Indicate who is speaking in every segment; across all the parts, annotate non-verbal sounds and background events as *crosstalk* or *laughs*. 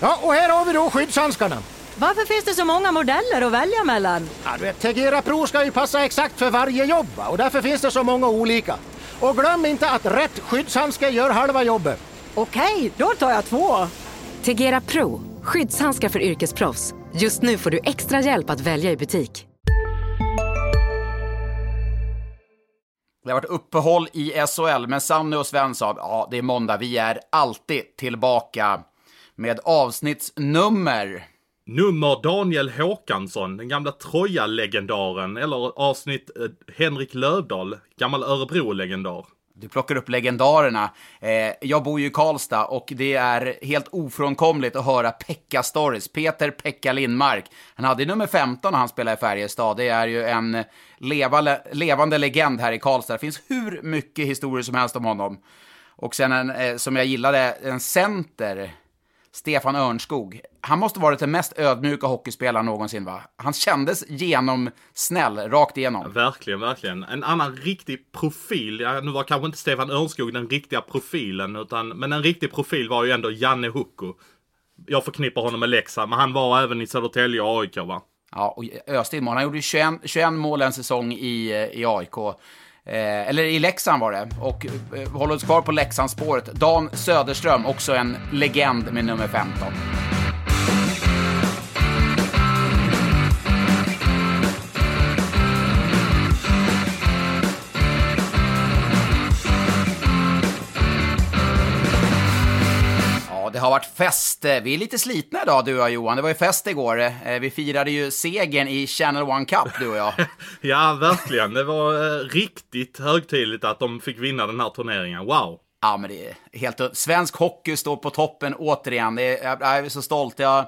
Speaker 1: Ja, och här har vi då skyddshandskarna.
Speaker 2: Varför finns det så många modeller att välja mellan?
Speaker 1: Ja, du vet, Tegera Pro ska ju passa exakt för varje jobb och därför finns det så många olika. Och glöm inte att rätt skyddshandske gör halva jobbet.
Speaker 2: Okej, då tar jag två.
Speaker 3: Tegera Pro, skyddshandskar för yrkesproffs. Just nu får du extra hjälp att välja i butik.
Speaker 4: Det har varit uppehåll i SHL, men Sanne och Sven sa ja, det är måndag, vi är alltid tillbaka med avsnittsnummer.
Speaker 5: Nummer Daniel Håkansson, den gamla Troja-legendaren, eller avsnitt eh, Henrik Lövdahl, gammal Örebro-legendar.
Speaker 4: Du plockar upp legendarerna. Eh, jag bor ju i Karlstad och det är helt ofrånkomligt att höra Pekka-stories. Peter Pekka Lindmark. Han hade nummer 15 när han spelade i Färjestad. Det är ju en levande, levande legend här i Karlstad. Det finns hur mycket historier som helst om honom. Och sen en, eh, som jag gillade, en center Stefan Örnskog. Han måste varit den mest ödmjuka hockeyspelaren någonsin, va? Han kändes genomsnäll, rakt igenom.
Speaker 5: Verkligen, verkligen. En annan riktig profil, ja, nu var kanske inte Stefan Örnskog den riktiga profilen, utan, men en riktig profil var ju ändå Janne Hukko. Jag förknippar honom med Leksand, men han var även i Södertälje och AIK, va?
Speaker 4: Ja, och öste mål. Han gjorde 21, 21 mål en säsong i, i AIK. Eh, eller i Leksand var det. Och eh, håller oss kvar på Leksandsspåret. Dan Söderström, också en legend med nummer 15. Det har varit fest. Vi är lite slitna idag, du och jag, Johan. Det var ju fest igår. Eh, vi firade ju segern i Channel One Cup, du och jag. *laughs*
Speaker 5: ja, verkligen. Det var eh, riktigt högtidligt att de fick vinna den här turneringen. Wow!
Speaker 4: Ja, men det är helt... Svensk hockey står på toppen återigen. Det är, jag är så stolt. Jag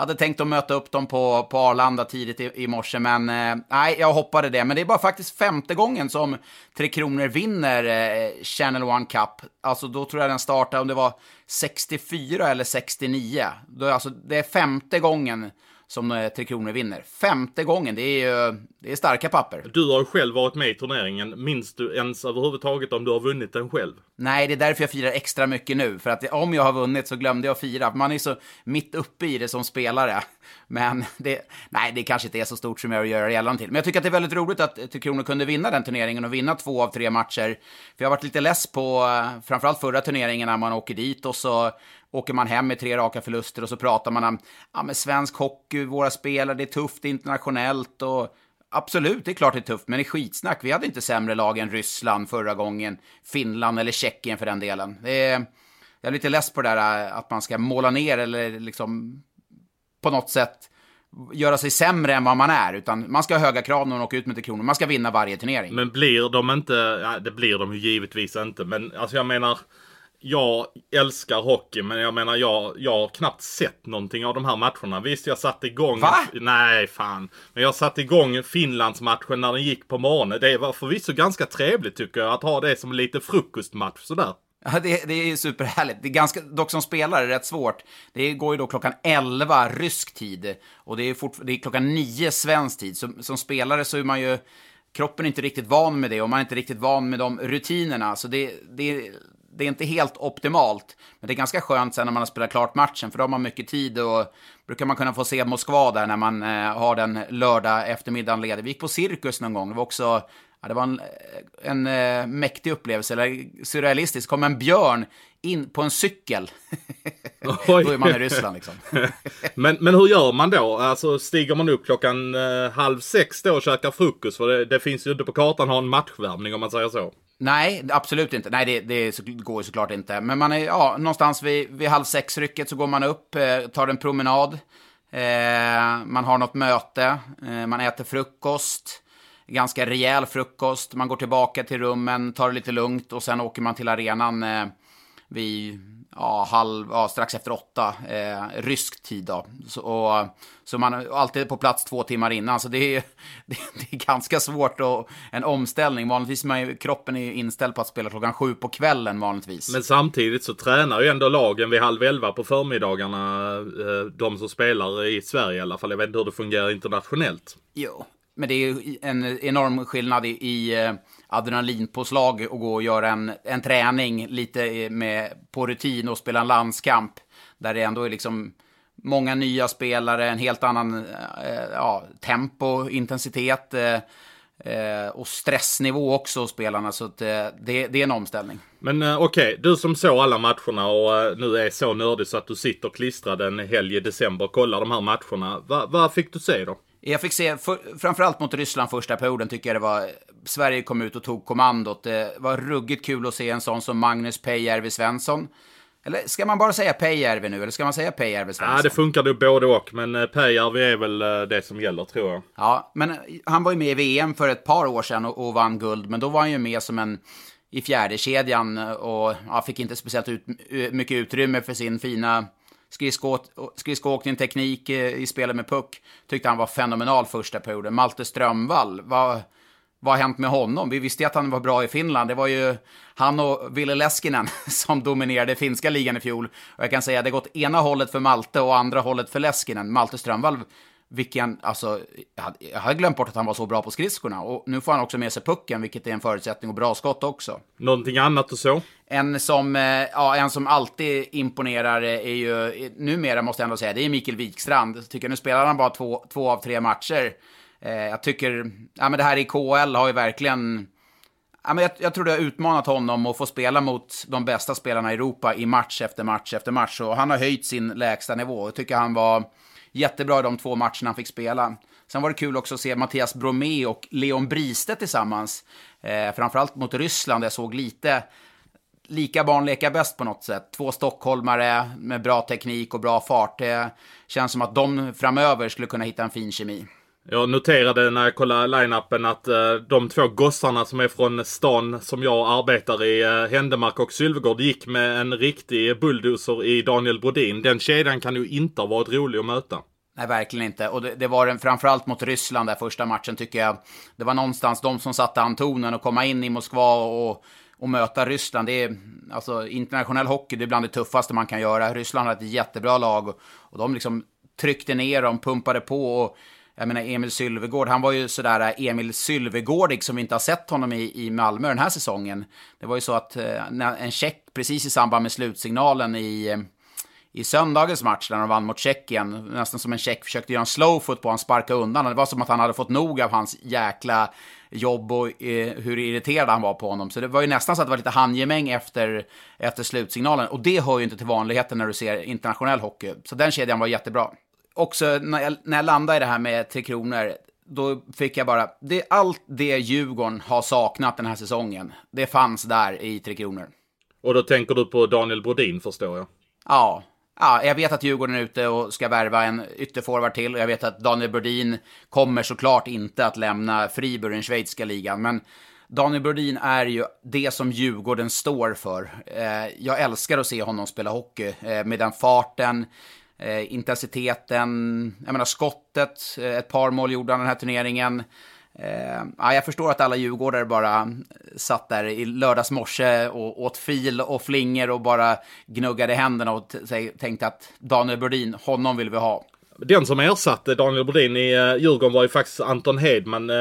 Speaker 4: hade tänkt att möta upp dem på, på Arlanda tidigt i, i morse, men eh, nej, jag hoppade det. Men det är bara faktiskt femte gången som Tre Kronor vinner eh, Channel One Cup. Alltså då tror jag den startade, om det var 64 eller 69. Då, alltså, det är femte gången som eh, Tre Kronor vinner. Femte gången, det är ju det är starka papper.
Speaker 5: Du har själv varit med i turneringen. Minns du ens överhuvudtaget om du har vunnit den själv?
Speaker 4: Nej, det är därför jag firar extra mycket nu. För att om jag har vunnit så glömde jag att fira. Man är så mitt uppe i det som spelare. Men det, nej, det kanske inte är så stort som jag göra gällande till. Men jag tycker att det är väldigt roligt att Tre Kronor kunde vinna den turneringen och vinna två av tre matcher. För jag har varit lite less på, eh, framförallt förra turneringen när man åker dit och så åker man hem med tre raka förluster och så pratar man om ja, men svensk hockey, våra spelare, det är tufft internationellt och Absolut, det är klart det är tufft, men det är skitsnack. Vi hade inte sämre lag än Ryssland förra gången, Finland eller Tjeckien för den delen. Det är, jag är lite less på det där att man ska måla ner eller liksom på något sätt göra sig sämre än vad man är, utan man ska ha höga krav när man åker ut med Tre Kronor. Man ska vinna varje turnering.
Speaker 5: Men blir de inte, ja, det blir de ju givetvis inte, men alltså jag menar jag älskar hockey, men jag menar jag, jag har knappt sett någonting av de här matcherna. Visst, jag satte igång...
Speaker 4: Va?
Speaker 5: Nej, fan. Men jag satte igång Finlandsmatchen när den gick på morgonen. Det var förvisso ganska trevligt tycker jag, att ha det som lite frukostmatch sådär.
Speaker 4: Ja, det, det är superhärligt. Det är ganska, dock som spelare, rätt svårt. Det går ju då klockan 11 rysk tid och det är, fort, det är klockan 9 svensk tid. Så, som spelare så är man ju kroppen är inte riktigt van med det och man är inte riktigt van med de rutinerna. Så det, det, det är inte helt optimalt, men det är ganska skönt sen när man har spelat klart matchen, för då har man mycket tid och brukar man kunna få se Moskva där när man eh, har den lördag eftermiddagen ledig. Vi gick på Cirkus någon gång, det var också Ja, det var en, en, en eh, mäktig upplevelse, eller surrealistisk. kom en björn in på en cykel. *laughs* då är man i Ryssland liksom. *laughs*
Speaker 5: men, men hur gör man då? Alltså stiger man upp klockan eh, halv sex då och käkar frukost? För det, det finns ju inte på kartan att ha en matchvärmning om man säger så.
Speaker 4: Nej, absolut inte. Nej, det, det går ju såklart inte. Men man är, ja, någonstans vid, vid halv sex-rycket så går man upp, eh, tar en promenad. Eh, man har något möte, eh, man äter frukost. Ganska rejäl frukost. Man går tillbaka till rummen, tar det lite lugnt och sen åker man till arenan eh, vid ja, halv, ja, strax efter åtta, eh, rysk tid då. Så, och, så man är alltid på plats två timmar innan, så det är, *laughs* det, det är ganska svårt och en omställning. Vanligtvis är man ju, kroppen är inställd på att spela klockan sju på kvällen vanligtvis.
Speaker 5: Men samtidigt så tränar ju ändå lagen vid halv elva på förmiddagarna, eh, de som spelar i Sverige i alla fall. Jag vet inte hur det fungerar internationellt.
Speaker 4: Jo, men det är ju en enorm skillnad i, i eh, adrenalinpåslag och gå och göra en, en träning lite med, på rutin och spela en landskamp. Där det ändå är liksom många nya spelare, en helt annan eh, ja, tempo, intensitet eh, eh, och stressnivå också hos spelarna. Så att, eh, det, det är en omställning.
Speaker 5: Men eh, okej, du som såg alla matcherna och eh, nu är så nördig så att du sitter klistrad en helg i december och kollar de här matcherna. Va- Vad fick du se då?
Speaker 4: Jag fick se, för, framförallt mot Ryssland första perioden tycker jag det var, Sverige kom ut och tog kommandot. Det var ruggigt kul att se en sån som Magnus Peijärvi Svensson. Eller ska man bara säga Peijärvi nu, eller ska man säga Peijärvi Svensson?
Speaker 5: Ja, det funkar nog både och. Men eh, Pääjärvi är väl eh, det som gäller tror jag.
Speaker 4: Ja, men han var ju med i VM för ett par år sedan och, och vann guld, men då var han ju med som en i fjärde kedjan och ja, fick inte speciellt ut, mycket utrymme för sin fina skridsko- skridskoåkning, teknik eh, i spelet med puck. Tyckte han var fenomenal första perioden. Malte Strömvall, vad, vad har hänt med honom? Vi visste ju att han var bra i Finland. Det var ju han och Ville Leskinen *laughs* som dominerade finska ligan i fjol. Och jag kan säga att det gått ena hållet för Malte och andra hållet för Leskinen. Malte Strömvall, vilken, alltså, jag hade, jag hade glömt bort att han var så bra på skridskorna. Och nu får han också med sig pucken, vilket är en förutsättning och bra skott också.
Speaker 5: Någonting annat och så?
Speaker 4: En som, eh, ja, en som alltid imponerar är ju, numera måste jag ändå säga, det är Mikael Wikstrand. Jag tycker nu spelar han bara två, två av tre matcher. Eh, jag tycker, ja men det här i KL har ju verkligen, ja men jag, jag tror det har utmanat honom att få spela mot de bästa spelarna i Europa i match efter match efter match. Och han har höjt sin lägsta nivå. Jag tycker han var jättebra i de två matcherna han fick spela. Sen var det kul också att se Mattias Bromé och Leon Bristedt tillsammans. Eh, framförallt mot Ryssland, jag såg lite lika barn leka bäst på något sätt. Två stockholmare med bra teknik och bra fart. Det känns som att de framöver skulle kunna hitta en fin kemi.
Speaker 5: Jag noterade när jag kollade line-upen att eh, de två gossarna som är från stan som jag arbetar i, eh, Händemark och Sylvegård, gick med en riktig bulldozer i Daniel Brodin. Den kedjan kan ju inte ha varit rolig att möta.
Speaker 4: Nej, verkligen inte. Och det, det var den framförallt mot Ryssland där första matchen tycker jag. Det var någonstans de som satte an tonen och komma in i Moskva och, och möta Ryssland. Det är, alltså, internationell hockey, det är bland det tuffaste man kan göra. Ryssland har ett jättebra lag och, och de liksom tryckte ner dem, pumpade på och jag menar Emil Sylvegård, han var ju sådär äh, Emil Sylvegårdig som vi inte har sett honom i, i Malmö den här säsongen. Det var ju så att eh, en check precis i samband med slutsignalen i, äh, i söndagens match när de vann mot Tjeckien, nästan som en check försökte göra en slowfoot på honom, sparka undan. Det var som att han hade fått nog av hans jäkla jobb och eh, hur irriterad han var på honom. Så det var ju nästan så att det var lite handgemäng efter, efter slutsignalen. Och det hör ju inte till vanligheten när du ser internationell hockey. Så den kedjan var jättebra också när jag, när jag landade i det här med Tre Kronor, då fick jag bara, det, allt det Djurgården har saknat den här säsongen, det fanns där i Tre Kronor.
Speaker 5: Och då tänker du på Daniel Brodin förstår jag.
Speaker 4: Ja, ja, jag vet att Djurgården är ute och ska värva en ytterforward till och jag vet att Daniel Brodin kommer såklart inte att lämna Fribourg, den schweiziska ligan, men Daniel Brodin är ju det som Djurgården står för. Jag älskar att se honom spela hockey med den farten, Eh, intensiteten, jag menar skottet, eh, ett par mål gjorde han den här turneringen. Eh, ja, jag förstår att alla djurgårdare bara satt där i lördags morse och åt fil och flinger och bara gnuggade händerna och tänkte att Daniel Brodin, honom vill vi ha.
Speaker 5: Den som ersatte Daniel Brodin i eh, Djurgården var ju faktiskt Anton Hedman. Eh,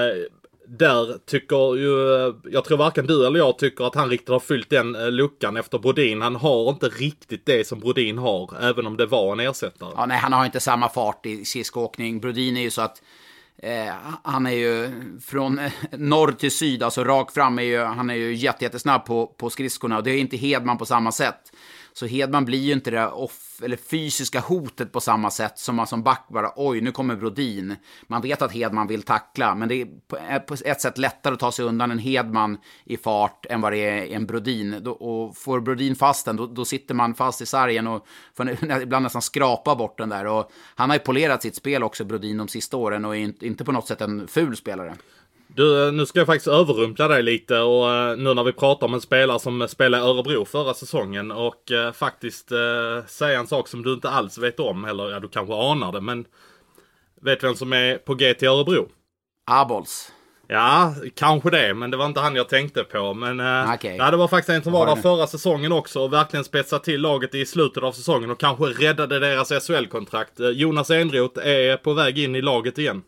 Speaker 5: där tycker ju, jag tror varken du eller jag tycker att han riktigt har fyllt den eh, luckan efter Brodin. Han har inte riktigt det som Brodin har, även om det var en ersättare.
Speaker 4: Ja, nej, han har inte samma fart i skridskoåkning. Brodin är ju så att eh, han är ju från eh, norr till syd, alltså rakt fram, är ju, han är ju jättesnabb på, på skridskorna. Och det är inte Hedman på samma sätt. Så Hedman blir ju inte det off, eller fysiska hotet på samma sätt som man som back bara oj, nu kommer Brodin. Man vet att Hedman vill tackla, men det är på eh, ett sätt lättare att ta sig undan en Hedman i fart än vad det är en Brodin. Och får Brodin fast den, då, då sitter man fast i sargen och får *laughs* ibland nästan skrapa bort den där. Och han har ju polerat sitt spel också, Brodin, de sista åren och är inte på något sätt en ful spelare.
Speaker 5: Du, nu ska jag faktiskt överrumpla dig lite och uh, nu när vi pratar om en spelare som spelade i Örebro förra säsongen och uh, faktiskt uh, säga en sak som du inte alls vet om, eller ja, du kanske anar det, men vet vem som är på G till Örebro?
Speaker 4: Abols.
Speaker 5: Ja, kanske det, men det var inte han jag tänkte på. Men uh,
Speaker 4: okay.
Speaker 5: ja, det var faktiskt en som var där förra säsongen också och verkligen spetsade till laget i slutet av säsongen och kanske räddade deras SHL-kontrakt. Jonas Enroth är på väg in i laget igen.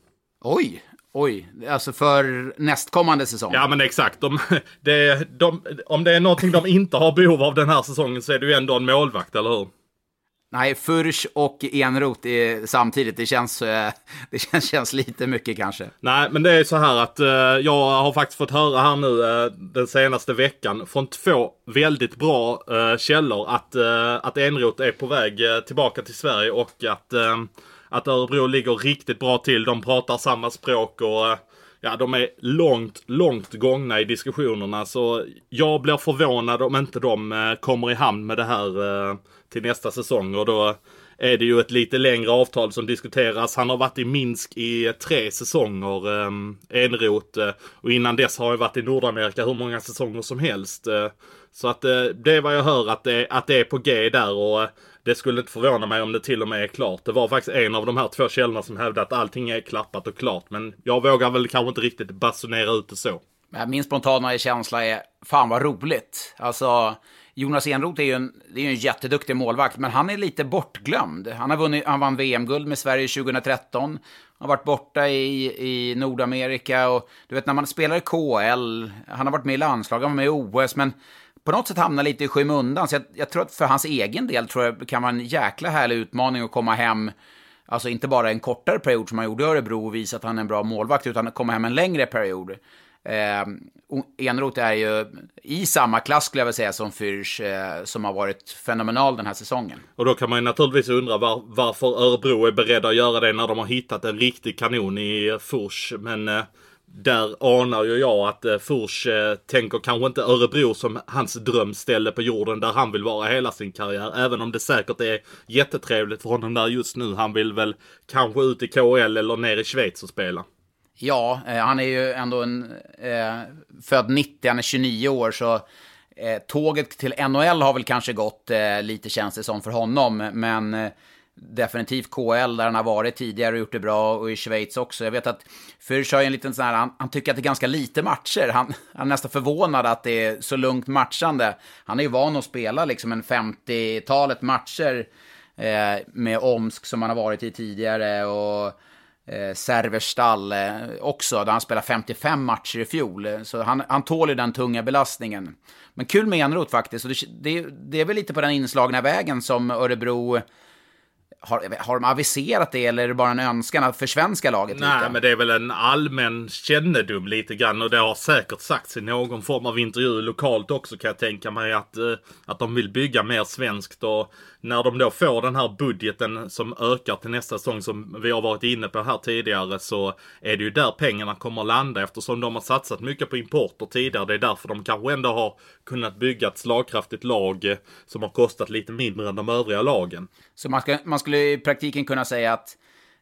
Speaker 4: Oj, Oj, alltså för nästkommande säsong?
Speaker 5: Ja men exakt. De, *laughs* det, de, om det är någonting de inte har behov av den här säsongen så är det ju ändå en målvakt, eller hur?
Speaker 4: Nej, Furch och Enroth samtidigt. Det känns, eh, *laughs* det känns, känns lite mycket kanske.
Speaker 5: Nej, men det är så här att eh, jag har faktiskt fått höra här nu eh, den senaste veckan från två väldigt bra källor att, att Enroth är på väg tillbaka till Sverige och att, att Örebro ligger riktigt bra till. De pratar samma språk och eh, ja, de är långt, långt gångna i diskussionerna. Så jag blir förvånad om inte de eh, kommer i hamn med det här eh, till nästa säsong. Och då är det ju ett lite längre avtal som diskuteras. Han har varit i Minsk i tre säsonger, Enrot. Enroth. Och innan dess har han varit i Nordamerika hur många säsonger som helst. Så att det är vad jag hör att det, att det är på G där. och det skulle inte förvåna mig om det till och med är klart. Det var faktiskt en av de här två källorna som hävdade att allting är klappat och klart. Men jag vågar väl kanske inte riktigt basunera ut det så.
Speaker 4: Min spontana känsla är, fan vad roligt. Alltså, Jonas Enroth är ju en, det är en jätteduktig målvakt, men han är lite bortglömd. Han, har vunnit, han vann VM-guld med Sverige 2013. Han har varit borta i, i Nordamerika och du vet när man spelar i KL, han har varit med i landslaget, han var med i OS, men på något sätt hamnar lite i skymundan. Så jag, jag tror att för hans egen del tror jag det kan vara en jäkla härlig utmaning att komma hem Alltså inte bara en kortare period som han gjorde i Örebro och visa att han är en bra målvakt, utan att komma hem en längre period. Ehm, eh, Enroth är ju i samma klass skulle jag vilja säga som Fürch, eh, som har varit fenomenal den här säsongen.
Speaker 5: Och då kan man ju naturligtvis undra var, varför Örebro är beredda att göra det när de har hittat en riktig kanon i Furs. Men eh, där anar ju jag att eh, Furs eh, tänker kanske inte Örebro som hans drömställe på jorden där han vill vara hela sin karriär. Även om det säkert är jättetrevligt för honom där just nu. Han vill väl kanske ut i KL eller ner i Schweiz och spela.
Speaker 4: Ja, eh, han är ju ändå en eh, född 90, han är 29 år, så eh, tåget till NHL har väl kanske gått eh, lite känns det som för honom, men eh, definitivt KL där han har varit tidigare och gjort det bra och i Schweiz också. Jag vet att Fürch har en liten sån här, han, han, tycker att det är ganska lite matcher. Han, han är nästan förvånad att det är så lugnt matchande. Han är ju van att spela liksom en 50-talet matcher eh, med Omsk som han har varit i tidigare och eh, Serverstall eh, också, där han spelade 55 matcher i fjol. Så han, han tål ju den tunga belastningen. Men kul med Enroth faktiskt, och det, det, det är väl lite på den inslagna vägen som Örebro har, har de aviserat det eller är det bara en önskan att försvenska laget
Speaker 5: Nej,
Speaker 4: lite?
Speaker 5: men det är väl en allmän kännedom lite grann och det har säkert sagts i någon form av intervju lokalt också kan jag tänka mig att, eh, att de vill bygga mer svenskt och när de då får den här budgeten som ökar till nästa säsong som vi har varit inne på här tidigare så är det ju där pengarna kommer att landa eftersom de har satsat mycket på importer tidigare. Det är därför de kanske ändå har kunnat bygga ett slagkraftigt lag eh, som har kostat lite mindre än de övriga lagen.
Speaker 4: Så man, ska, man skulle i praktiken kunna säga att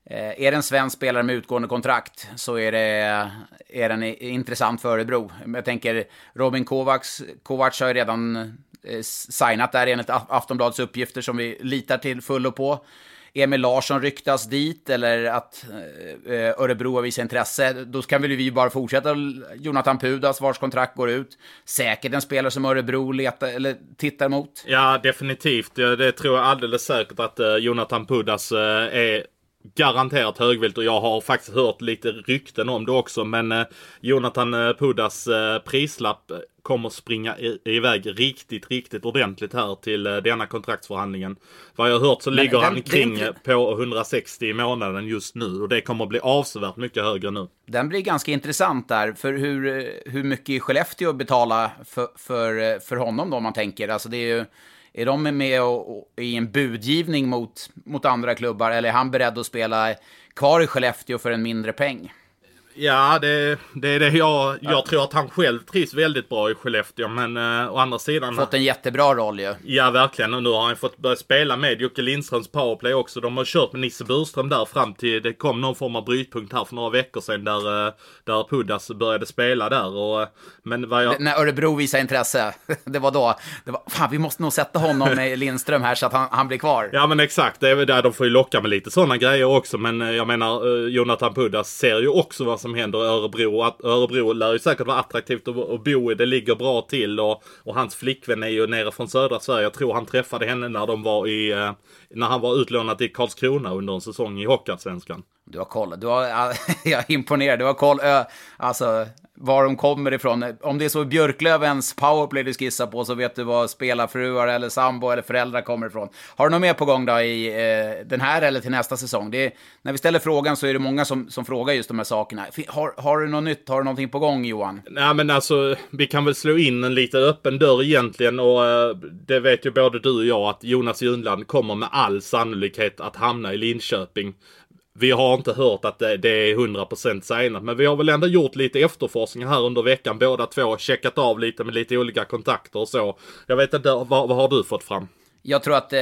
Speaker 4: eh, är det en svensk spelare med utgående kontrakt så är, det, är den intressant för Örebro. Jag tänker Robin Kovacs, Kovacs har ju redan eh, signat där enligt Aftonbladets uppgifter som vi litar till fullo på. Emil Larsson ryktas dit eller att eh, Örebro har visat intresse, då kan väl vi bara fortsätta. Jonathan Pudas, vars kontrakt går ut. Säkert en spelare som Örebro letar, eller tittar mot.
Speaker 5: Ja, definitivt. Det tror jag alldeles säkert att eh, Jonathan Pudas eh, är garanterat högvilt och jag har faktiskt hört lite rykten om det också. Men eh, Jonathan eh, Pudas eh, prislapp kommer springa i, iväg riktigt, riktigt ordentligt här till eh, denna kontraktsförhandlingen. Vad jag har hört så
Speaker 4: Men
Speaker 5: ligger
Speaker 4: den-
Speaker 5: han kring
Speaker 4: den-
Speaker 5: eh, på 160 i månaden just nu och det kommer bli avsevärt mycket högre nu.
Speaker 4: Den blir ganska intressant där, för hur, hur mycket Skellefteå betala för, för, för honom då, om man tänker. Alltså det är ju, är de med och, och, i en budgivning mot, mot andra klubbar, eller är han beredd att spela kvar i Skellefteå för en mindre peng?
Speaker 5: Ja, det, det är det jag, jag tror att han själv trivs väldigt bra i Skellefteå men eh, å andra sidan
Speaker 4: Fått en jättebra roll ju.
Speaker 5: Ja, verkligen. Och nu har han fått börja spela med Jocke Lindströms powerplay också. De har kört med Nisse Burström där fram till det kom någon form av brytpunkt här för några veckor sedan där, eh, där Pudas började spela där. Och, eh, men vad jag...
Speaker 4: När Örebro visar intresse, *laughs* det var då, det var, fan vi måste nog sätta honom med Lindström här så att han, han blir kvar.
Speaker 5: Ja men exakt, det är där de får ju locka med lite sådana grejer också. Men eh, jag menar, Jonathan Pudas ser ju också vad som händer i Örebro. Örebro lär ju säkert vara attraktivt att, bo i. Det ligger bra till och, och hans flickvän är ju nere från södra Sverige. Jag tror han träffade henne när de var i, eh, när han var utlånad till Karlskrona under en säsong i Hockeyallsvenskan.
Speaker 4: Du har koll. Du har, *laughs* jag är imponerad. Du har koll. Alltså, var de kommer ifrån. Om det är så Björklövens powerplay du skissar på så vet du var spelarfruar eller sambo eller föräldrar kommer ifrån. Har du något mer på gång då i eh, den här eller till nästa säsong? Det är, när vi ställer frågan så är det många som, som frågar just de här sakerna. Har, har du något nytt? Har du någonting på gång Johan?
Speaker 5: Nej men alltså, vi kan väl slå in en lite öppen dörr egentligen och eh, det vet ju både du och jag att Jonas Junland kommer med all sannolikhet att hamna i Linköping. Vi har inte hört att det, det är 100% signat, men vi har väl ändå gjort lite efterforskningar här under veckan båda två. Checkat av lite med lite olika kontakter och så. Jag vet inte, vad, vad har du fått fram?
Speaker 4: Jag tror att eh,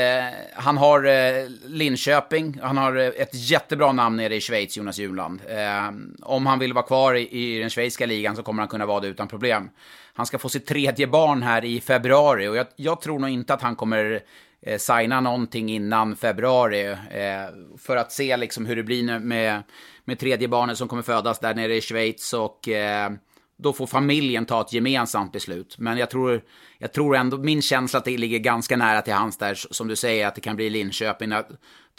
Speaker 4: han har eh, Linköping, han har eh, ett jättebra namn nere i Schweiz, Jonas Junland. Eh, om han vill vara kvar i, i, den schweiziska ligan så kommer han kunna vara det utan problem. Han ska få sitt tredje barn här i februari och jag, jag tror nog inte att han kommer eh, signa någonting innan februari. Eh, för att se liksom hur det blir med, med tredje barnet som kommer födas där nere i Schweiz. Och eh, då får familjen ta ett gemensamt beslut. Men jag tror, jag tror ändå, min känsla att det ligger ganska nära till hans där, som du säger, att det kan bli Linköping. Jag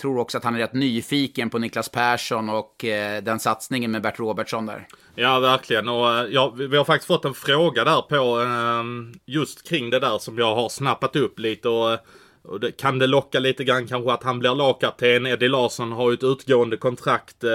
Speaker 4: tror också att han är rätt nyfiken på Niklas Persson och eh, den satsningen med Bert Robertsson där.
Speaker 5: Ja, verkligen. Och eh, ja, vi har faktiskt fått en fråga där på eh, just kring det där som jag har snappat upp lite. Och eh, och det, kan det locka lite grann kanske att han blir lagkapten? Eddie Larsson har ju ett utgående kontrakt eh,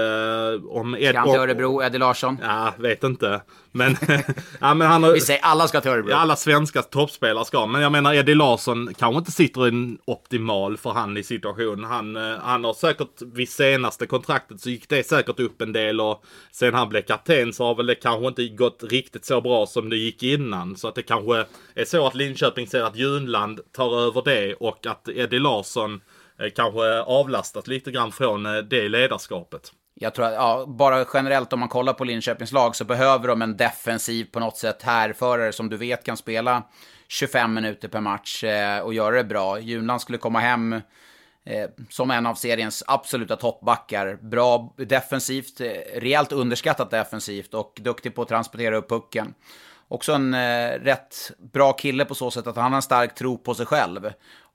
Speaker 5: om...
Speaker 4: Ed, Ska han till Örebro, Eddie Larsson?
Speaker 5: Ja, vet inte. Men, *laughs* ja, men han har,
Speaker 4: Vi säger alla ska till Örebro.
Speaker 5: Ja, alla svenska toppspelare ska. Men jag menar Eddie Larsson kanske inte sitter i en optimal för han i situationen. Han, eh, han har säkert vid senaste kontraktet så gick det säkert upp en del och sen han blev kapten så har väl det kanske inte gått riktigt så bra som det gick innan. Så att det kanske är så att Linköping ser att Junland tar över det och att Eddie Larsson eh, kanske avlastat lite grann från eh, det ledarskapet.
Speaker 4: Jag tror att, ja, bara generellt om man kollar på Linköpings lag så behöver de en defensiv på något sätt härförare som du vet kan spela 25 minuter per match eh, och göra det bra. Junland skulle komma hem eh, som en av seriens absoluta toppbackar. Bra defensivt, eh, rejält underskattat defensivt och duktig på att transportera upp pucken. Också en eh, rätt bra kille på så sätt att han har en stark tro på sig själv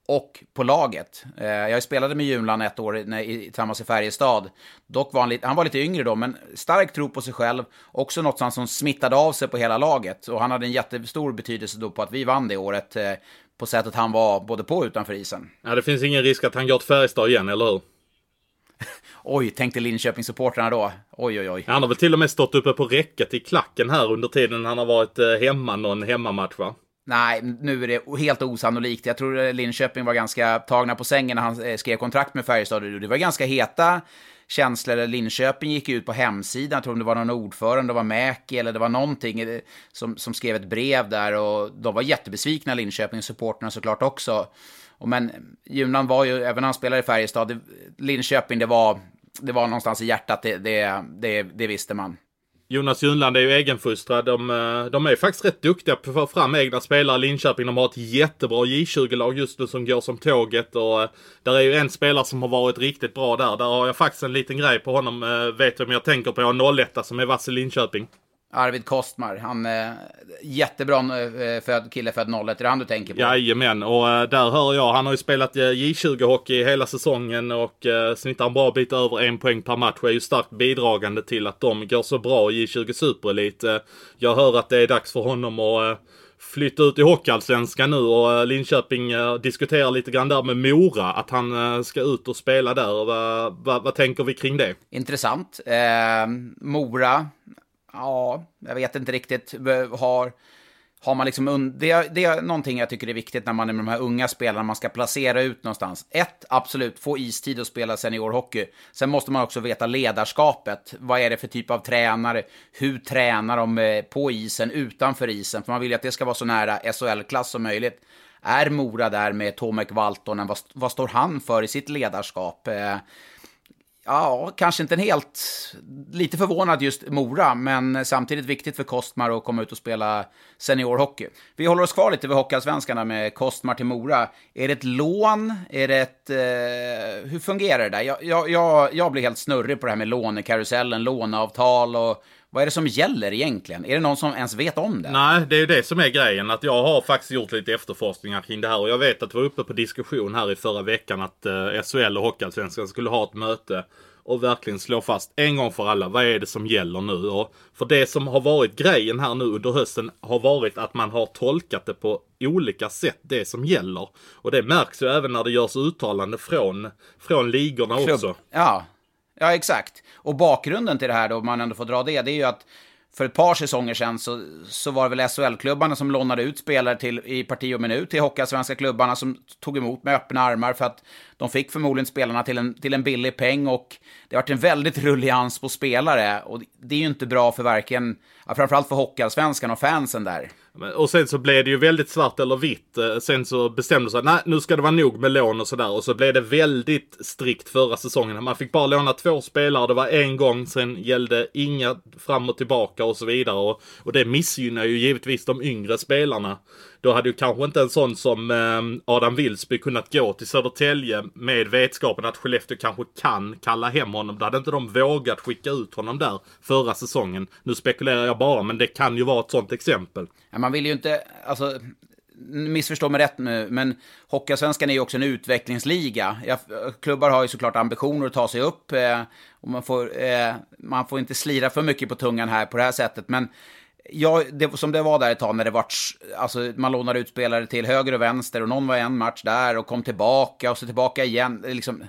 Speaker 4: och på laget. Eh, jag spelade med Junland ett år tillsammans i Färjestad. Dock var han, lite, han var lite yngre då, men stark tro på sig själv. Också något som smittade av sig på hela laget. Och han hade en jättestor betydelse då på att vi vann det året. Eh, på sättet han var både på och utanför isen.
Speaker 5: Ja, det finns ingen risk att han går till Färjestad igen, eller hur? *laughs*
Speaker 4: oj, tänkte Linköping-supportrarna då. Oj, oj, oj.
Speaker 5: Han har väl till och med stått uppe på räcket i klacken här under tiden han har varit eh, hemma någon hemmamatch, va?
Speaker 4: Nej, nu är det helt osannolikt. Jag tror eh, Linköping var ganska tagna på sängen när han eh, skrev kontrakt med Färjestad. Det var ganska heta känslor. Linköping gick ut på hemsidan, jag tror det var någon ordförande, det var Mäki eller det var någonting eh, som, som skrev ett brev där och de var jättebesvikna, Linköping-supporterna såklart också. Och men Junan var ju, även när han spelade i Färjestad, Linköping, det var, det var någonstans i hjärtat, det, det, det, det visste man.
Speaker 5: Jonas Junland är ju egenfostrad. De, eh, de är faktiskt rätt duktiga på att få fram egna spelare. Linköping, de har ett jättebra J20-lag just nu som går som tåget. Och eh, där är ju en spelare som har varit riktigt bra där. Där har jag faktiskt en liten grej på honom. Eh, vet vet vem jag tänker på? Jag har 01 som är vass i Linköping.
Speaker 4: Arvid Kostmar. Han är jättebra eh, född, kille född 01. Är det han du tänker på?
Speaker 5: Jajamän, och eh, där hör jag. Han har ju spelat eh, J20-hockey hela säsongen och snittar en bra bit över en poäng per match. Och är ju starkt bidragande till att de går så bra i J20 Superelit. Jag hör att det är dags för honom att flytta ut i Hockeyallsvenskan nu och Linköping diskuterar lite grann där med Mora att han ska ut och spela där. Vad, vad, vad tänker vi kring det?
Speaker 4: Intressant. Eh, Mora ja, jag vet inte riktigt. Har, har man liksom, det, det är någonting jag tycker är viktigt när man är med de här unga spelarna, man ska placera ut någonstans. Ett, absolut, få istid och spela seniorhockey. Sen måste man också veta ledarskapet. Vad är det för typ av tränare? Hur tränar de eh, på isen, utanför isen? För man vill ju att det ska vara så nära SHL-klass som möjligt. Är Mora där med Tomek Valtonen? Vad, vad står han för i sitt ledarskap? Eh, Ja, kanske inte en helt... Lite förvånad just Mora, men samtidigt viktigt för Kostmar att komma ut och spela seniorhockey. Vi håller oss kvar lite vid Hockeyallsvenskan med Kostmar till Mora. Är det ett lån? Är det ett... Eh, hur fungerar det där? Jag, jag, jag, jag blir helt snurrig på det här med lånekarusellen, låneavtal och vad är det som gäller egentligen? Är det någon som ens vet om det?
Speaker 5: Nej, det är ju det som är grejen. Att jag har faktiskt gjort lite efterforskningar kring det här. Och jag vet att det var uppe på diskussion här i förra veckan att eh, SHL och Hockeyallsvenskan skulle ha ett möte och verkligen slå fast en gång för alla vad är det som gäller nu. Och för det som har varit grejen här nu under hösten har varit att man har tolkat det på olika sätt det som gäller. Och det märks ju även när det görs uttalande från, från ligorna
Speaker 4: Klubb.
Speaker 5: också.
Speaker 4: Ja ja, exakt. Och bakgrunden till det här då, om man ändå får dra det, det är ju att för ett par säsonger sedan så, så var det väl SHL-klubbarna som lånade ut spelare till, i parti och minut till Hockeyallsvenska klubbarna som tog emot med öppna armar för att de fick förmodligen spelarna till en, till en billig peng och det har varit en väldigt rullians på spelare och det är ju inte bra för varken, ja, framförallt för Hockeyallsvenskan och fansen där.
Speaker 5: Och sen så blev det ju väldigt svart eller vitt. Eh, sen så bestämde sig nej nu ska det vara nog med lån och sådär. Och så blev det väldigt strikt förra säsongen. Man fick bara låna två spelare, det var en gång, sen gällde inga fram och tillbaka och så vidare. Och, och det missgynnar ju givetvis de yngre spelarna. Då hade ju kanske inte en sån som eh, Adam Wilsby kunnat gå till Södertälje med vetskapen att Skellefteå kanske kan kalla hem honom. Då hade inte de vågat skicka ut honom där förra säsongen. Nu spekulerar jag bara, men det kan ju vara ett sånt exempel.
Speaker 4: Ja, man vill ju inte, alltså, missförstå mig rätt nu, men Hockeyallsvenskan är ju också en utvecklingsliga. Klubbar har ju såklart ambitioner att ta sig upp eh, och man får, eh, man får inte slira för mycket på tungan här på det här sättet. Men ja, det, som det var där ett tag när det var, alltså man lånade ut spelare till höger och vänster och någon var en match där och kom tillbaka och så tillbaka igen. Liksom,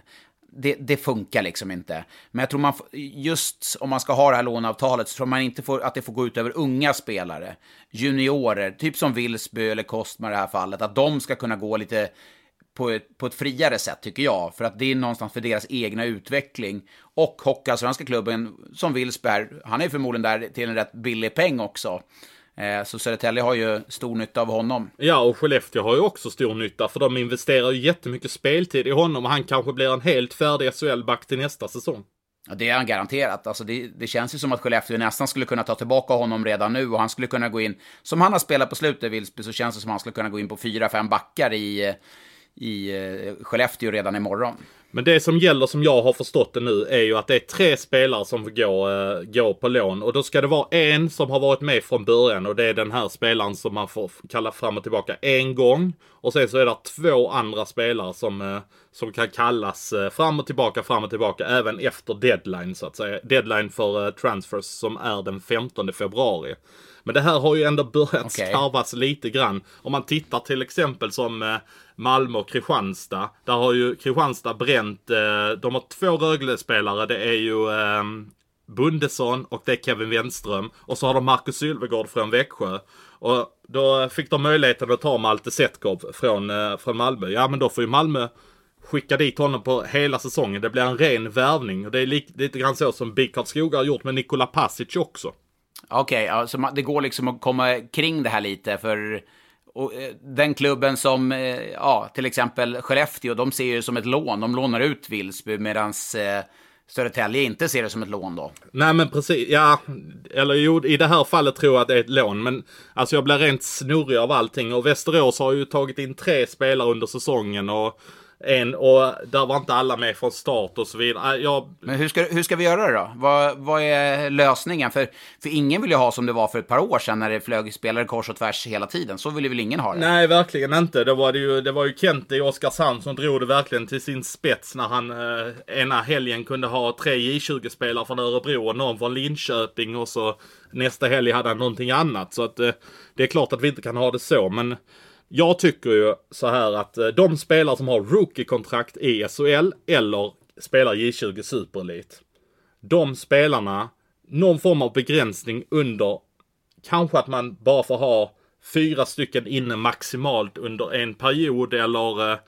Speaker 4: det, det funkar liksom inte. Men jag tror man, just om man ska ha det här låneavtalet så tror man inte får, att det får gå ut över unga spelare. Juniorer, typ som Wilsby eller Kostmar i det här fallet. Att de ska kunna gå lite på ett, på ett friare sätt tycker jag. För att det är någonstans för deras egna utveckling. Och Hockeyallsvenska klubben som Wilsby här, han är förmodligen där till en rätt billig peng också. Eh, så Södertälje har ju stor nytta av honom.
Speaker 5: Ja, och Skellefteå har ju också stor nytta för de investerar ju jättemycket speltid i honom och han kanske blir en helt färdig SHL-back till nästa säsong.
Speaker 4: Ja, det är han garanterat. Alltså det, det känns ju som att Skellefteå nästan skulle kunna ta tillbaka honom redan nu och han skulle kunna gå in, som han har spelat på slutet, Wilsby, så känns det som att han skulle kunna gå in på fyra, fem backar i, i eh, Skellefteå redan imorgon.
Speaker 5: Men det som gäller som jag har förstått det nu är ju att det är tre spelare som får gå, eh, gå på lån. Och då ska det vara en som har varit med från början och det är den här spelaren som man får kalla fram och tillbaka en gång. Och sen så är det två andra spelare som, eh, som kan kallas fram och tillbaka, fram och tillbaka även efter deadline så att säga. Deadline för transfers som är den 15 februari. Men det här har ju ändå börjat
Speaker 4: Okej.
Speaker 5: skarvas lite grann. Om man tittar till exempel som eh, Malmö och Kristianstad. Där har ju Kristianstad bränt, eh, de har två Rögle-spelare. Det är ju eh, Bundesson och det är Kevin Wenström. Och så har de Marcus Sylvegård från Växjö. Och då fick de möjligheten att ta Malte Setkov från, från Malmö. Ja men då får ju Malmö skicka dit honom på hela säsongen. Det blir en ren värvning. Och det är li- lite grann så som BIK Karlskoga har gjort med Nikola Pasic också.
Speaker 4: Okej, ja, så man- det går liksom att komma kring det här lite, för och, eh, den klubben som, eh, ja, till exempel Skellefteå, de ser ju det som ett lån. De lånar ut Wilsby, medan eh, Södertälje inte ser det som ett lån då.
Speaker 5: Nej men precis, ja. Eller jo, i det här fallet tror jag att det är ett lån. Men alltså jag blir rent snurrig av allting. Och Västerås har ju tagit in tre spelare under säsongen. Och en, och där var inte alla med från start och så vidare. Äh, Jag,
Speaker 4: Men hur ska, hur ska vi göra det då? Vad, vad är lösningen? För, för ingen vill ju ha som det var för ett par år sedan när det flög spelare kors och tvärs hela tiden. Så vill ju väl ingen ha det?
Speaker 5: nej, verkligen inte. Det var, det ju, det var ju Kente i Oskarshamn som drog det verkligen till sin spets när han eh, ena helgen kunde ha tre J20-spelare från Örebro och någon från Linköping och så nästa helg hade han någonting annat. Så att eh, det är klart att vi inte kan ha det så, men jag tycker ju så här att eh, de spelare som har rookie-kontrakt i SHL eller spelar J20 Super Elite. De spelarna, någon form av begränsning under kanske att man bara får ha fyra stycken inne maximalt under en period eller eh,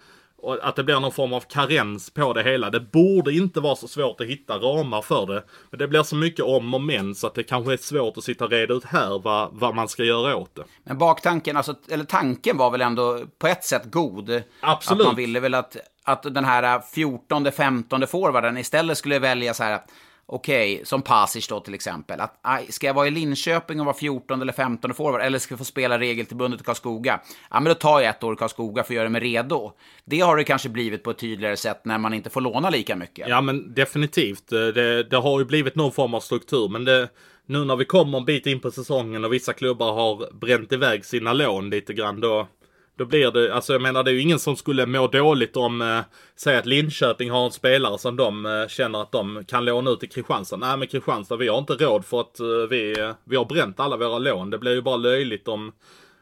Speaker 5: att det blir någon form av karens på det hela. Det borde inte vara så svårt att hitta ramar för det. Men det blir så mycket om och men så att det kanske är svårt att sitta och reda ut här vad, vad man ska göra åt det.
Speaker 4: Men baktanken, alltså, eller tanken var väl ändå på ett sätt god.
Speaker 5: Absolut.
Speaker 4: Att man ville väl att, att den här 14, 15 forwarden istället skulle välja så här okej, Okej, som Pasic då till exempel. Att, aj, ska jag vara i Linköping och vara 14 eller 15 forward, eller ska jag få spela regeltillbundet i Karlskoga? Ja, men då tar jag ett år i Karlskoga för att göra mig redo. Det har det kanske blivit på ett tydligare sätt när man inte får låna lika mycket.
Speaker 5: Ja men definitivt. Eh, det, det har ju blivit någon form av struktur. Men det, nu när vi kommer en bit in på säsongen och vissa klubbar har bränt iväg sina lån lite grann. Då, då blir det, alltså jag menar det är ju ingen som skulle må dåligt om, eh, säg att Linköping har en spelare som de eh, känner att de kan låna ut till Kristianstad. Nej men Kristianstad, vi har inte råd för att eh, vi, eh, vi har bränt alla våra lån. Det blir ju bara löjligt om,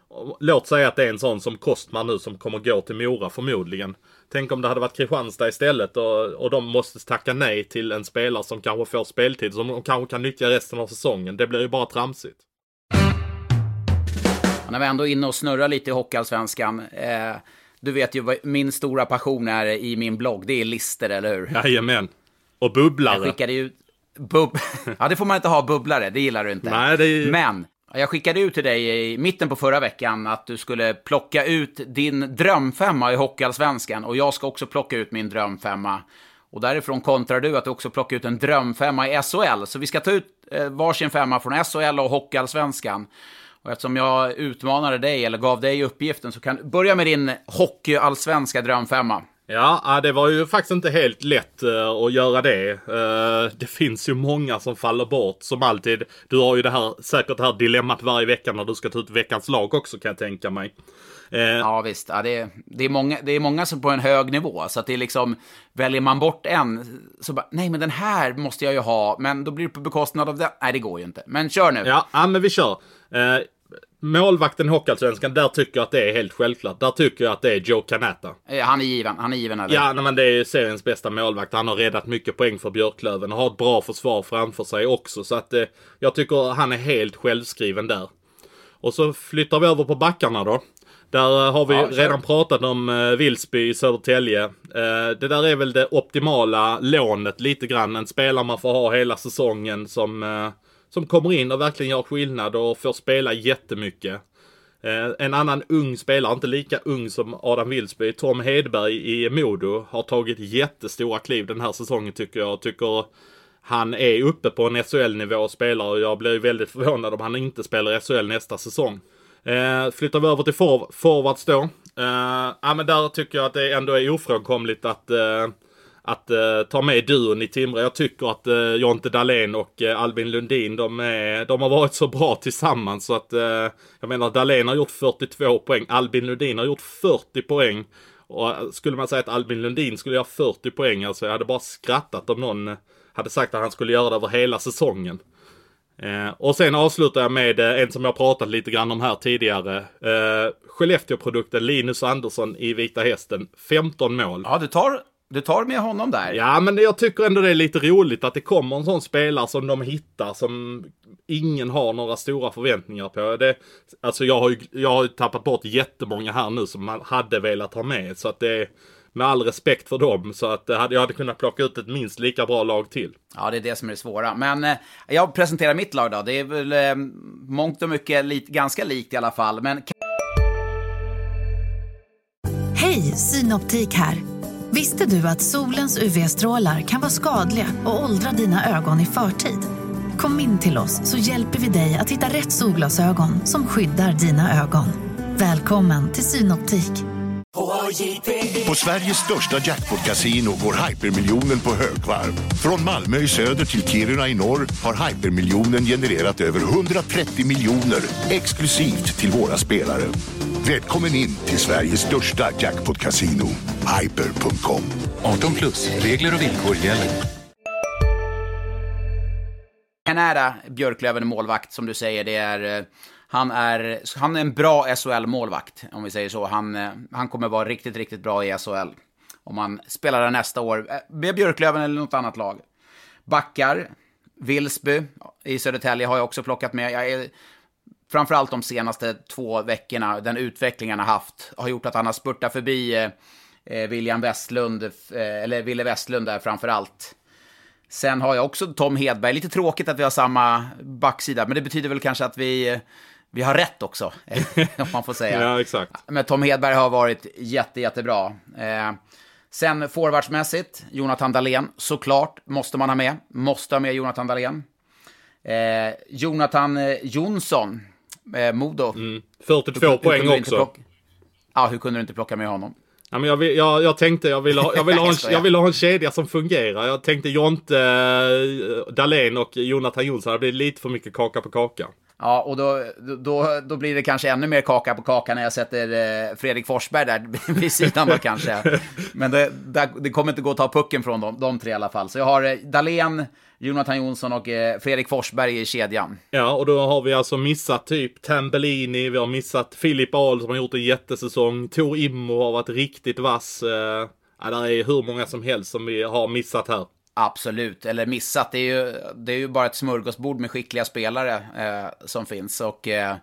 Speaker 5: om- låt säga att det är en sån som Kostman nu som kommer gå till Mora förmodligen. Tänk om det hade varit Kristianstad istället och, och de måste tacka nej till en spelare som kanske får speltid som de kanske kan nyttja resten av säsongen. Det blir ju bara tramsigt.
Speaker 4: När vi ändå är inne och snurrar lite i Hockeyallsvenskan. Eh, du vet ju vad min stora passion är i min blogg. Det är lister, eller hur?
Speaker 5: Jajamän. Och
Speaker 4: Jag
Speaker 5: bubblare.
Speaker 4: skickade ut... Bub... *laughs* ja, det får man inte ha, bubblare. Det gillar du inte.
Speaker 5: Nej, det är-
Speaker 4: Men, jag skickade ut till dig i mitten på förra veckan att du skulle plocka ut din drömfemma i Hockeyallsvenskan. Och jag ska också plocka ut min drömfemma. Och därifrån kontrar du att du också plockar ut en drömfemma i SHL. Så vi ska ta ut eh, varsin femma från SHL och Hockeyallsvenskan. Och eftersom jag utmanade dig, eller gav dig uppgiften, så kan du börja med din Hockeyallsvenska drömfemma.
Speaker 5: Ja, det var ju faktiskt inte helt lätt eh, att göra det. Eh, det finns ju många som faller bort som alltid. Du har ju det här, säkert det här dilemmat varje vecka när du ska ta ut veckans lag också kan jag tänka mig. Eh,
Speaker 4: Ja, visst. Ja, det, är, det, är många, det är många som på en hög nivå. Så att det är liksom, väljer man bort en, så bara, nej men den här måste jag ju ha, men då blir det på bekostnad av den. Nej, det går ju inte. Men kör nu.
Speaker 5: Ja, ja men vi kör. Eh, målvakten i Hockeyallsvenskan, där tycker jag att det är helt självklart. Där tycker jag att det är Joe Canata.
Speaker 4: Han är given, han är given eller?
Speaker 5: Ja, nej, men det är ju seriens bästa målvakt. Han har räddat mycket poäng för Björklöven och har ett bra försvar framför sig också. Så att eh, jag tycker han är helt självskriven där. Och så flyttar vi över på backarna då. Där eh, har vi
Speaker 4: Ja,
Speaker 5: redan pratat om eh, Vilsby i Södertälje. Eh, det där är väl det optimala lånet lite grann. En spelare man får ha hela säsongen som, eh, som kommer in och verkligen gör skillnad och får spela jättemycket. Eh, en annan ung spelare, inte lika ung som Adam Wilsby, Tom Hedberg i Modo, har tagit jättestora kliv den här säsongen tycker jag. Tycker han är uppe på en SHL-nivå och spelar och jag blir väldigt förvånad om han inte spelar SHL nästa säsong. Eh, flyttar vi över till for forwards då. Eh, ja men där tycker jag att det ändå är ofrånkomligt att eh, att eh, ta med duon i Timrå. Jag tycker att eh, Jonte Dahlén och eh, Albin Lundin, de, är, de har varit så bra tillsammans så att eh, jag menar Dahlén har gjort 42 poäng, Albin Lundin har gjort 40 poäng. Och eh, skulle man säga att Albin Lundin skulle göra 40 poäng, alltså jag hade bara skrattat om någon hade sagt att han skulle göra det över hela säsongen. Eh, och sen avslutar jag med eh, en som jag pratat lite grann om här tidigare. Eh, Skellefteå-produkten Linus Andersson i Vita Hästen. 15 mål.
Speaker 4: Ja, du tar, du tar med honom där.
Speaker 5: Ja, men jag tycker ändå det är lite roligt att det kommer en sån spelare som de hittar som ingen har några stora förväntningar på. Det, alltså jag har ju jag har ju tappat bort jättemånga här nu som man hade velat ha med. Så att det är med all respekt för dem så att det hade, jag hade kunnat plocka ut ett minst lika bra lag till.
Speaker 4: Ja, det är det som är det svåra. Men eh, jag presenterar mitt lag då. Det är väl eh, mångt och mycket lit, ganska likt i alla fall. Men
Speaker 6: Hej, Synoptik här. Visste du att solens UV-strålar kan vara skadliga och åldra dina ögon i förtid? Kom in till oss så hjälper vi dig att hitta rätt solglasögon som skyddar dina ögon. Välkommen till Synoptik.
Speaker 7: På Sveriges största jackpot-kasino går hypermiljonen på högvarv. Från Malmö i söder till Kiruna i norr har hypermiljonen genererat över 130 miljoner exklusivt till våra spelare. Välkommen in till Sveriges största jackpot-kasino, hyper.com.
Speaker 8: 18 plus, regler och villkor gäller.
Speaker 4: En ära Björklöven målvakt, som du säger. Det är, eh, han, är, han är en bra SHL-målvakt, om vi säger så. Han, eh, han kommer vara riktigt, riktigt bra i SHL. Om han spelar där nästa år, eh, med Björklöven eller något annat lag. Backar, Vilsby i Södertälje har jag också plockat med. Jag är, framförallt de senaste två veckorna, den utvecklingen han har haft, har gjort att han har spurtat förbi William Westlund, eh, eller Ville Westlund där framförallt. Sen har jag också Tom Hedberg. Lite tråkigt att vi har samma backsida, men det betyder väl kanske att vi, vi har rätt också, *laughs* om man får säga.
Speaker 5: Ja, exakt.
Speaker 4: Men Tom Hedberg har varit jätte, jättebra. Eh, sen forwardsmässigt, Jonathan Dahlén, såklart, måste man ha med. Måste ha med Jonathan Dahlén. Eh, Jonathan eh, Jonsson, eh, Modo.
Speaker 5: 42
Speaker 4: Hur- hur
Speaker 5: poäng
Speaker 4: inte
Speaker 5: också.
Speaker 4: plocka- Ja, hur kunde du inte plocka med honom?
Speaker 5: Ja, men jag, vill, jag, jag tänkte jag ville, ha, jag, ville ha en, *laughs*
Speaker 4: Jag
Speaker 5: ville ha en kedja som fungerar. Jag tänkte Jonte, eh, Dahlén och Jonathan Jonsson. Det blir lite för mycket kaka på kaka.
Speaker 4: Ja, och då, då, då blir det kanske ännu mer kaka på kaka när jag sätter eh, Fredrik Forsberg där *laughs* vid sidan då kanske. Men det, det kommer inte gå att ta pucken från dem, de tre i alla fall. Så jag har eh, Dahlén, Jonathan Jonsson och eh, Fredrik Forsberg i kedjan.
Speaker 5: Ja, och då har vi alltså missat typ Tambellini, vi har missat Filip Ahl som har gjort en jättesäsong, Tor Immo har varit riktigt vass. Eh, ja, det är hur många som helst som vi har missat här.
Speaker 4: Absolut, eller missat. Det är ju, det är ju bara ett smörgåsbord med skickliga spelare eh, som finns. Och eh,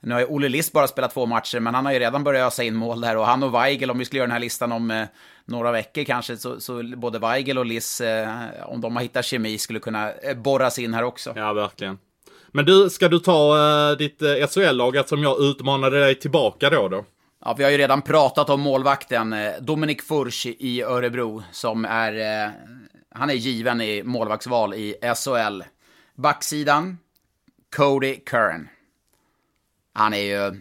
Speaker 4: nu har ju Olle List bara spelat två matcher, men han har ju redan börjat ösa in mål där. Och han och Weigel, om vi skulle göra den här listan om eh, några veckor kanske, så, så både Weigel och Liss, eh, om de har hittat kemi, skulle kunna eh, borras in här också.
Speaker 5: Ja, verkligen. Men du, ska du ta uh, ditt uh, SHL-lag som jag utmanade dig tillbaka då? då?
Speaker 4: Ja, vi har ju redan pratat om målvakten Dominik Furch i Örebro som är eh, han är given i målvaktsval i SHL. Backsidan, Cody Curran. Han är ju...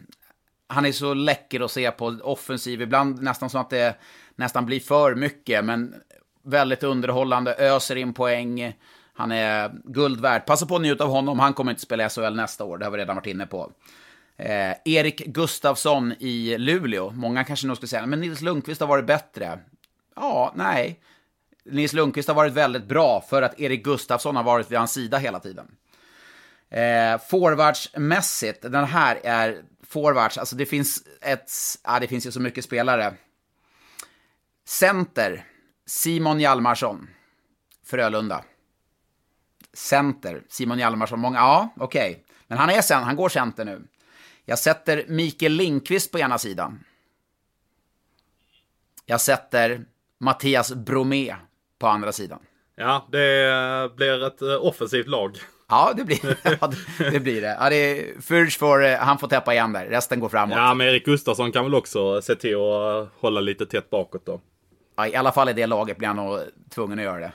Speaker 4: Han är så läcker att se på offensiv, ibland nästan som att det nästan blir för mycket, men väldigt underhållande, öser in poäng. Han är guld värd. Passa på att njuta av honom, han kommer inte spela SHL nästa år, det har vi redan varit inne på. Eh, Erik Gustafsson i Luleå. Många kanske nog skulle säga, men Nils Lundqvist har varit bättre. Ja, nej. Nils Lundqvist har varit väldigt bra för att Erik Gustafsson har varit vid hans sida hela tiden. Eh, forwardsmässigt, den här är forwards, alltså det finns ett, ja det finns ju så mycket spelare. Center, Simon Hjalmarsson, Frölunda. Center, Simon Hjalmarsson, många, ja okej. Okay. Men han är sen, han går center nu. Jag sätter Mikael Lindqvist på ena sidan. Jag sätter Mattias Bromé på andra sidan.
Speaker 5: Ja, det blir ett eh, offensivt lag.
Speaker 4: Ja, det blir, ja, det, blir det. Ja, det Furch får, eh, han får täppa igen där, resten går framåt.
Speaker 5: Ja, men Erik Gustafsson kan väl också se till att hålla lite tätt bakåt då.
Speaker 4: Ja, I alla fall i det laget blir han nog tvungen att göra det.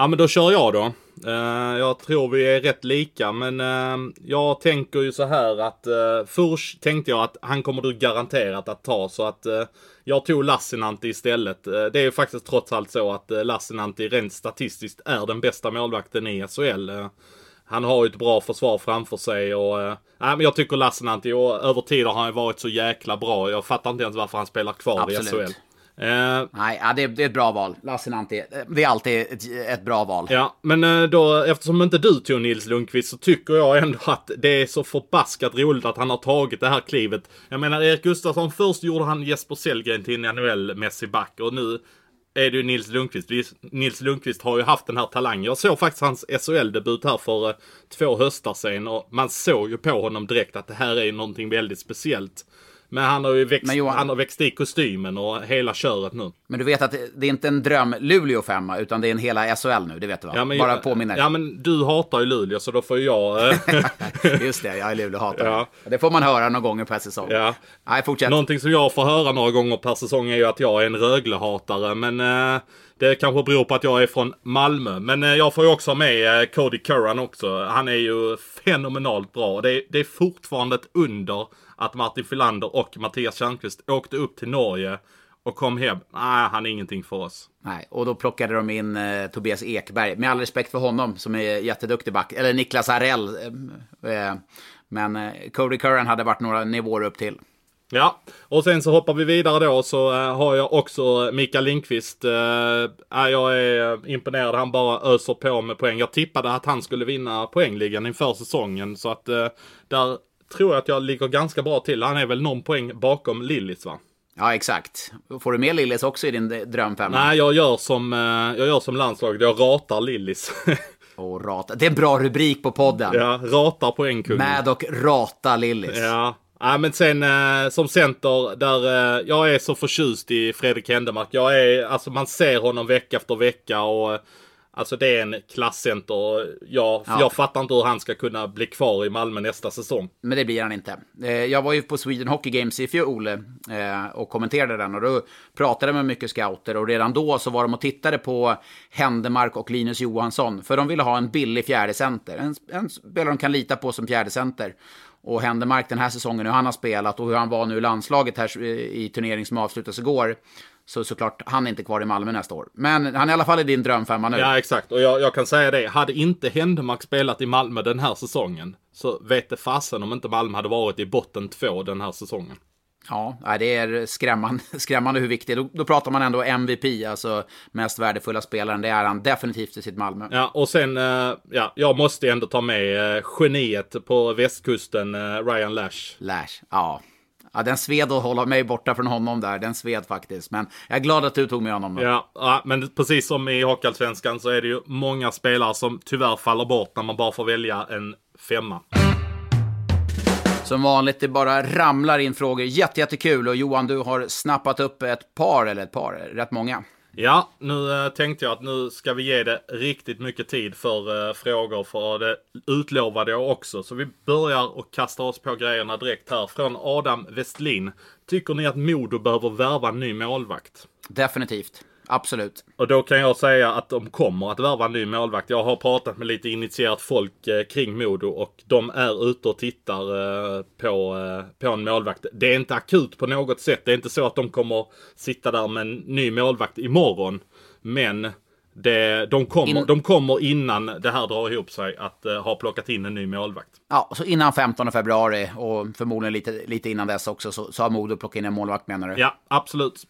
Speaker 5: Ja, men då kör jag då. Uh, jag tror vi är rätt lika, men uh, jag tänker ju så här att uh, först tänkte jag att han kommer du garanterat att ta, så att jag tog Lassinantti istället. det är ju faktiskt trots allt så att uh, Lassinantti rent statistiskt är den bästa målvakten i SHL. han har ju ett bra försvar framför sig och uh, men jag tycker Lassinantti och över tid har han ju varit så jäkla bra. Jag fattar inte ens varför han spelar kvar Absolut. i SHL.
Speaker 4: Uh, Nej, ja, det, är, det, är ett bra val. Lassinantti. Det är alltid ett, ett, bra val.
Speaker 5: Ja, men uh, då eftersom inte du tog Nils Lundqvist så tycker jag ändå att det är så förbaskat roligt att han har tagit det här klivet. Jag menar, Erik Gustafsson, först gjorde han Jesper Sellgren till en NHL-mässig back och nu är det ju Nils Lundqvist. Nils Lundqvist har ju haft den här talangen. Jag såg faktiskt hans SHL-debut här för uh, två höstar sedan och man såg ju på honom direkt att det här är någonting väldigt speciellt. Men han har ju växt, Johan, han har växt i kostymen och hela köret nu.
Speaker 4: Men du vet att det är inte en dröm Luleå femma, utan det är en hela SHL nu, det vet du va? Ja, men, Bara påminner.
Speaker 5: Ja, men du hatar ju Luleå, så då får jag...
Speaker 4: Eh, *laughs* Just det, jag är Luleå-hatare. Ja. Det får man höra några gånger per säsong. Ja. Nej, fortsätt.
Speaker 5: Någonting som jag får höra några gånger per säsong är ju att jag är en Rögle-hatare, men... Eh, det kanske beror på att jag är från Malmö. Men eh, jag får ju också med eh, Cody Curran också. Han är ju fenomenalt bra. Det är, det är fortfarande ett under att Martin Filander och Mattias Tjärnqvist åkte upp till Norge och kom hem. Nej, han är ingenting för oss.
Speaker 4: Nej, och då plockade de in eh, Tobias Ekberg. Med all respekt för honom som är jätteduktig back. Eller Niklas Arell. Eh, eh, men eh, Cody Curran hade varit några nivåer upp till.
Speaker 5: Ja, och sen så hoppar vi vidare då så uh, har jag också Mikael Lindqvist. Uh, jag är imponerad, han bara öser på med poäng. Jag tippade att han skulle vinna poängligan inför säsongen så att där tror jag att jag ligger ganska bra till. Han är väl någon poäng bakom Lillis va?
Speaker 4: Ja, exakt. Får du med Lillis också i din drömfemma?
Speaker 5: Nej, jag gör som, jag gör som landslaget. Jag ratar Lillis. *laughs*
Speaker 4: och rata. Det är en bra rubrik på podden.
Speaker 5: Ja, rata poängkungen.
Speaker 4: Med och rata Lillis.
Speaker 5: Ja, Ja, men sen eh, som center, där eh, jag är så förtjust i Fredrik Händemark. Jag är, alltså man ser honom vecka efter vecka och Alltså det är en klasscenter. Jag, ja. jag fattar inte hur han ska kunna bli kvar i Malmö nästa säsong.
Speaker 4: Men det blir han inte. Eh, jag var ju på Sweden Hockey Games i fjol eh, och kommenterade den. Och då pratade med mycket scouter. Och redan då så var de och tittade på Händemark och Linus Johansson. För de ville ha en billig fjärde center. En, en spelare de kan lita på som fjärde center och Händemark den här säsongen, hur han har spelat och hur han var nu i landslaget här i turnering som avslutades igår, Så såklart, han är inte kvar i Malmö nästa år. Men han är i alla fall i din drömfemma nu.
Speaker 5: Ja, exakt. Och jag, jag kan säga det. Hade inte Händemark spelat i Malmö den här säsongen så vet det fasen om inte Malmö hade varit i botten två den här säsongen.
Speaker 4: Ja, det är skrämmande, *laughs* skrämmande hur viktigt. Då, då pratar man ändå MVP, alltså mest värdefulla spelaren. Det är han definitivt i sitt Malmö.
Speaker 5: Ja, och sen, eh, ja, jag måste ändå ta med eh, geniet på västkusten, eh, Ryan Lash.
Speaker 4: Lash, ja. Ja, den sved att hålla mig borta från honom där. Den sved faktiskt. Men jag är glad att du tog med honom. Då.
Speaker 5: Ja, ja, men precis som i Hockeyallsvenskan så är det ju många spelare som tyvärr faller bort när man bara får välja en femma.
Speaker 4: Som vanligt, det bara ramlar in frågor. Jättejättekul. Och Johan, du har snappat upp ett par, eller ett par, rätt många.
Speaker 5: Ja, nu eh, tänkte jag att nu ska vi ge det riktigt mycket tid för eh, frågor, för det utlovade jag också. Så vi börjar och kastar oss på grejerna direkt här. Från Adam Westlin. Tycker ni att Modo behöver värva en ny målvakt?
Speaker 4: Definitivt. Absolut.
Speaker 5: Och då kan jag säga att de kommer att värva en ny målvakt. Jag har pratat med lite initierat folk eh, kring Modo och de är ute och tittar eh, på, eh, på en målvakt. Det är inte akut på något sätt. Det är inte så att de kommer sitta där med en ny målvakt imorgon. Men det, de, kommer, In... de kommer innan det här drar ihop sig att uh, ha plockat in en ny målvakt.
Speaker 4: Ja, så innan 15 februari och förmodligen lite, lite innan dess också så, så har Modo plockat in en målvakt menar du?
Speaker 5: Ja, absolut.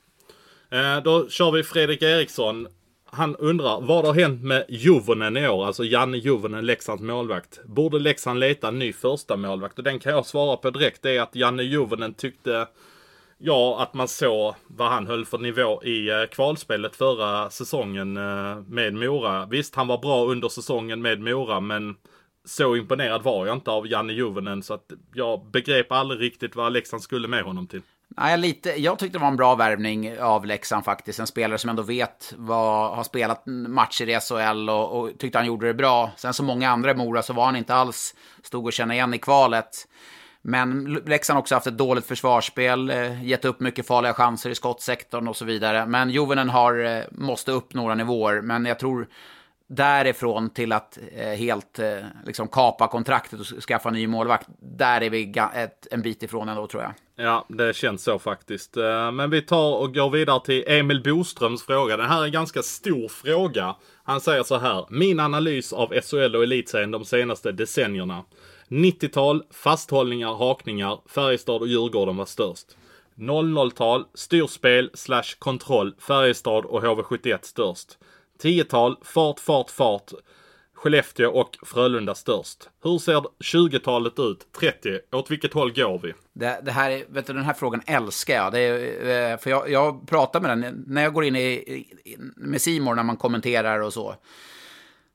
Speaker 5: Eh, då kör vi Fredrik Eriksson. Han undrar, vad har hänt med Juvonen i år? Alltså Janne Juvonen, Leksands målvakt. Borde Leksand leta en ny första målvakt? Och den kan jag svara på direkt. Det är att Janne Juvonen tyckte, ja, att man såg vad han höll för nivå i eh, kvalspelet förra säsongen eh, med Mora. Visst, han var bra under säsongen med Mora, men så imponerad var jag inte av Janne Juvonen så att jag begrep aldrig riktigt vad Leksand skulle med honom till.
Speaker 4: Nej, lite, jag tyckte det var en bra värvning av Leksand faktiskt. En spelare som ändå vet vad, har spelat matcher i SHL och, och tyckte han gjorde det bra. Sen som många andra i Mora så var han inte alls, stod och känna igen i kvalet. Men Leksand har också haft ett dåligt försvarsspel, eh, gett upp mycket farliga chanser i skottsektorn och så vidare. Men Jovenen har, eh, måste upp några nivåer, men jag tror därifrån till att eh, helt eh, liksom kapa kontraktet och skaffa ny målvakt. Där är vi ett, en bit ifrån ändå tror jag.
Speaker 5: Ja, det känns så faktiskt. Eh, men vi tar och går vidare till Emil Boströms fråga. Det här är en ganska stor fråga. Han säger så här. Min analys av SHL och Elitserien de senaste decennierna. 90-tal, fasthållningar, hakningar, Färjestad och Djurgården var störst. 00-tal, styrspel slash kontroll, Färjestad och HV71 störst. 10-tal, fart, fart, fart. Skellefteå och Frölunda störst. Hur ser 20-talet ut? 30. Åt vilket håll går vi?
Speaker 4: Det, det här, vet du, den här frågan älskar jag. Det är, eh, för jag, jag pratar med den när jag går in i, med Simor när man kommenterar och så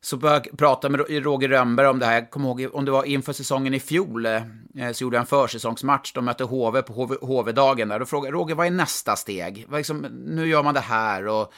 Speaker 4: så började jag prata med Roger Rönnberg om det här. Jag kommer ihåg om det var inför säsongen i fjol, eh, så gjorde jag en försäsongsmatch. De mötte HV på HV-dagen där. Då frågade jag Roger, vad är nästa steg? Liksom, nu gör man det här och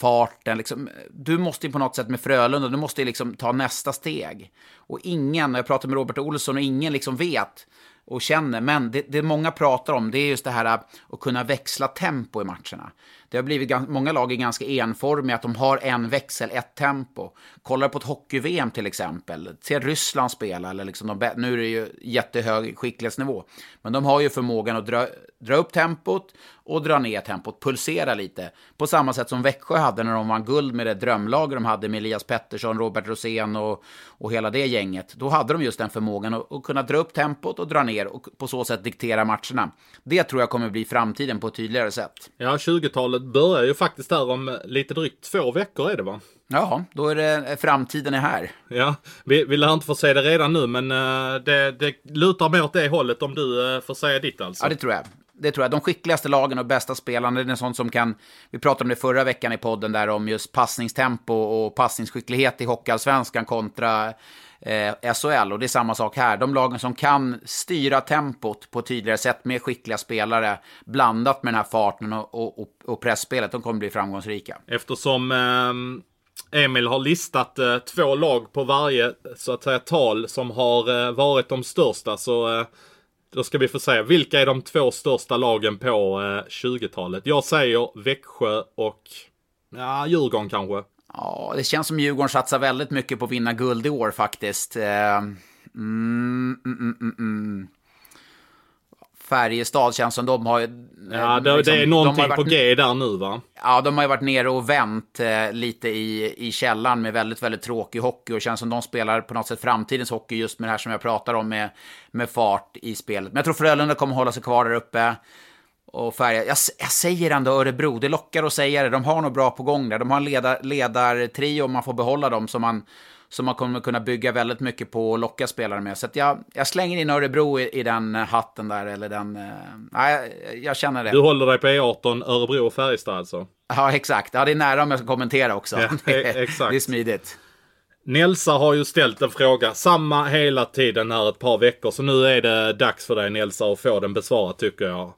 Speaker 4: farten. Liksom, du måste ju på något sätt med Frölunda, du måste ju liksom ta nästa steg. Och ingen, jag pratade med Robert Olsson och ingen liksom vet och känner. Men det, det många pratar om, det är just det här att kunna växla tempo i matcherna. Det har blivit, många lag är ganska enformiga, att de har en växel, ett tempo. Kollar på ett hockey-VM till exempel, se Ryssland spela, eller liksom de, nu är det ju jättehög skicklighetsnivå. Men de har ju förmågan att dra, dra upp tempot och dra ner tempot, pulsera lite. På samma sätt som Växjö hade när de vann guld med det drömlag de hade med Elias Pettersson, Robert Rosén och, och hela det gänget. Då hade de just den förmågan att, att kunna dra upp tempot och dra ner och på så sätt diktera matcherna. Det tror jag kommer bli framtiden på ett tydligare sätt.
Speaker 5: Ja, 20-talet börjar ju faktiskt här om lite drygt två veckor är det va?
Speaker 4: Ja, då är det framtiden är här.
Speaker 5: Ja, vi, vi lär inte få se det redan nu, men uh, det, det lutar mer åt det hållet om du uh, får säga ditt alltså.
Speaker 4: Ja, det tror jag det tror jag. De skickligaste lagen och bästa spelarna, det är sånt som kan... Vi pratade om det förra veckan i podden där om just passningstempo och passningsskicklighet i Hockeyallsvenskan kontra eh, SHL. Och det är samma sak här. De lagen som kan styra tempot på ett tydligare sätt med skickliga spelare blandat med den här farten och, och, och pressspelet, de kommer bli framgångsrika.
Speaker 5: Eftersom eh, Emil har listat eh, två lag på varje så att säga tal som har eh, varit de största så eh, då ska vi få säga, vilka är de två största lagen på eh, 20-talet? Jag säger Växjö och ja, Djurgården kanske.
Speaker 4: Ja, det känns som Djurgården satsar väldigt mycket på att vinna guld i år faktiskt. Eh, mm, mm, mm, mm, mm. Färjestad känns som de har.
Speaker 5: Ja, det,
Speaker 4: liksom,
Speaker 5: det är
Speaker 4: de har
Speaker 5: någonting
Speaker 4: varit-
Speaker 5: på G där nu va?
Speaker 4: Ja, de har ju varit nere och vänt eh, lite i, i källan med väldigt, väldigt tråkig hockey och känns som de spelar på något sätt framtidens hockey just med det här som jag pratar om med, med fart i spelet. Men jag tror Frölunda kommer hålla sig kvar där uppe. Och färja. Jag, jag säger ändå Örebro, det lockar att säga det. De har nog bra på gång där. De har en ledar, ledartrio om man får behålla dem som man, som man kommer kunna bygga väldigt mycket på och locka spelare med. Så jag, jag slänger in Örebro i, i den eh, hatten där, eller den... eh, Nej, jag, jag känner det.
Speaker 5: Du håller dig på E18, Örebro och Färjestad alltså?
Speaker 4: Ja, exakt. Ja, det är nära om jag ska kommentera också.
Speaker 5: Ja, *laughs* exakt.
Speaker 4: det är smidigt.
Speaker 5: Nelsa har ju ställt en fråga, samma hela tiden här ett par veckor. Så nu är det dags för dig Nelsa att få den besvarad tycker jag.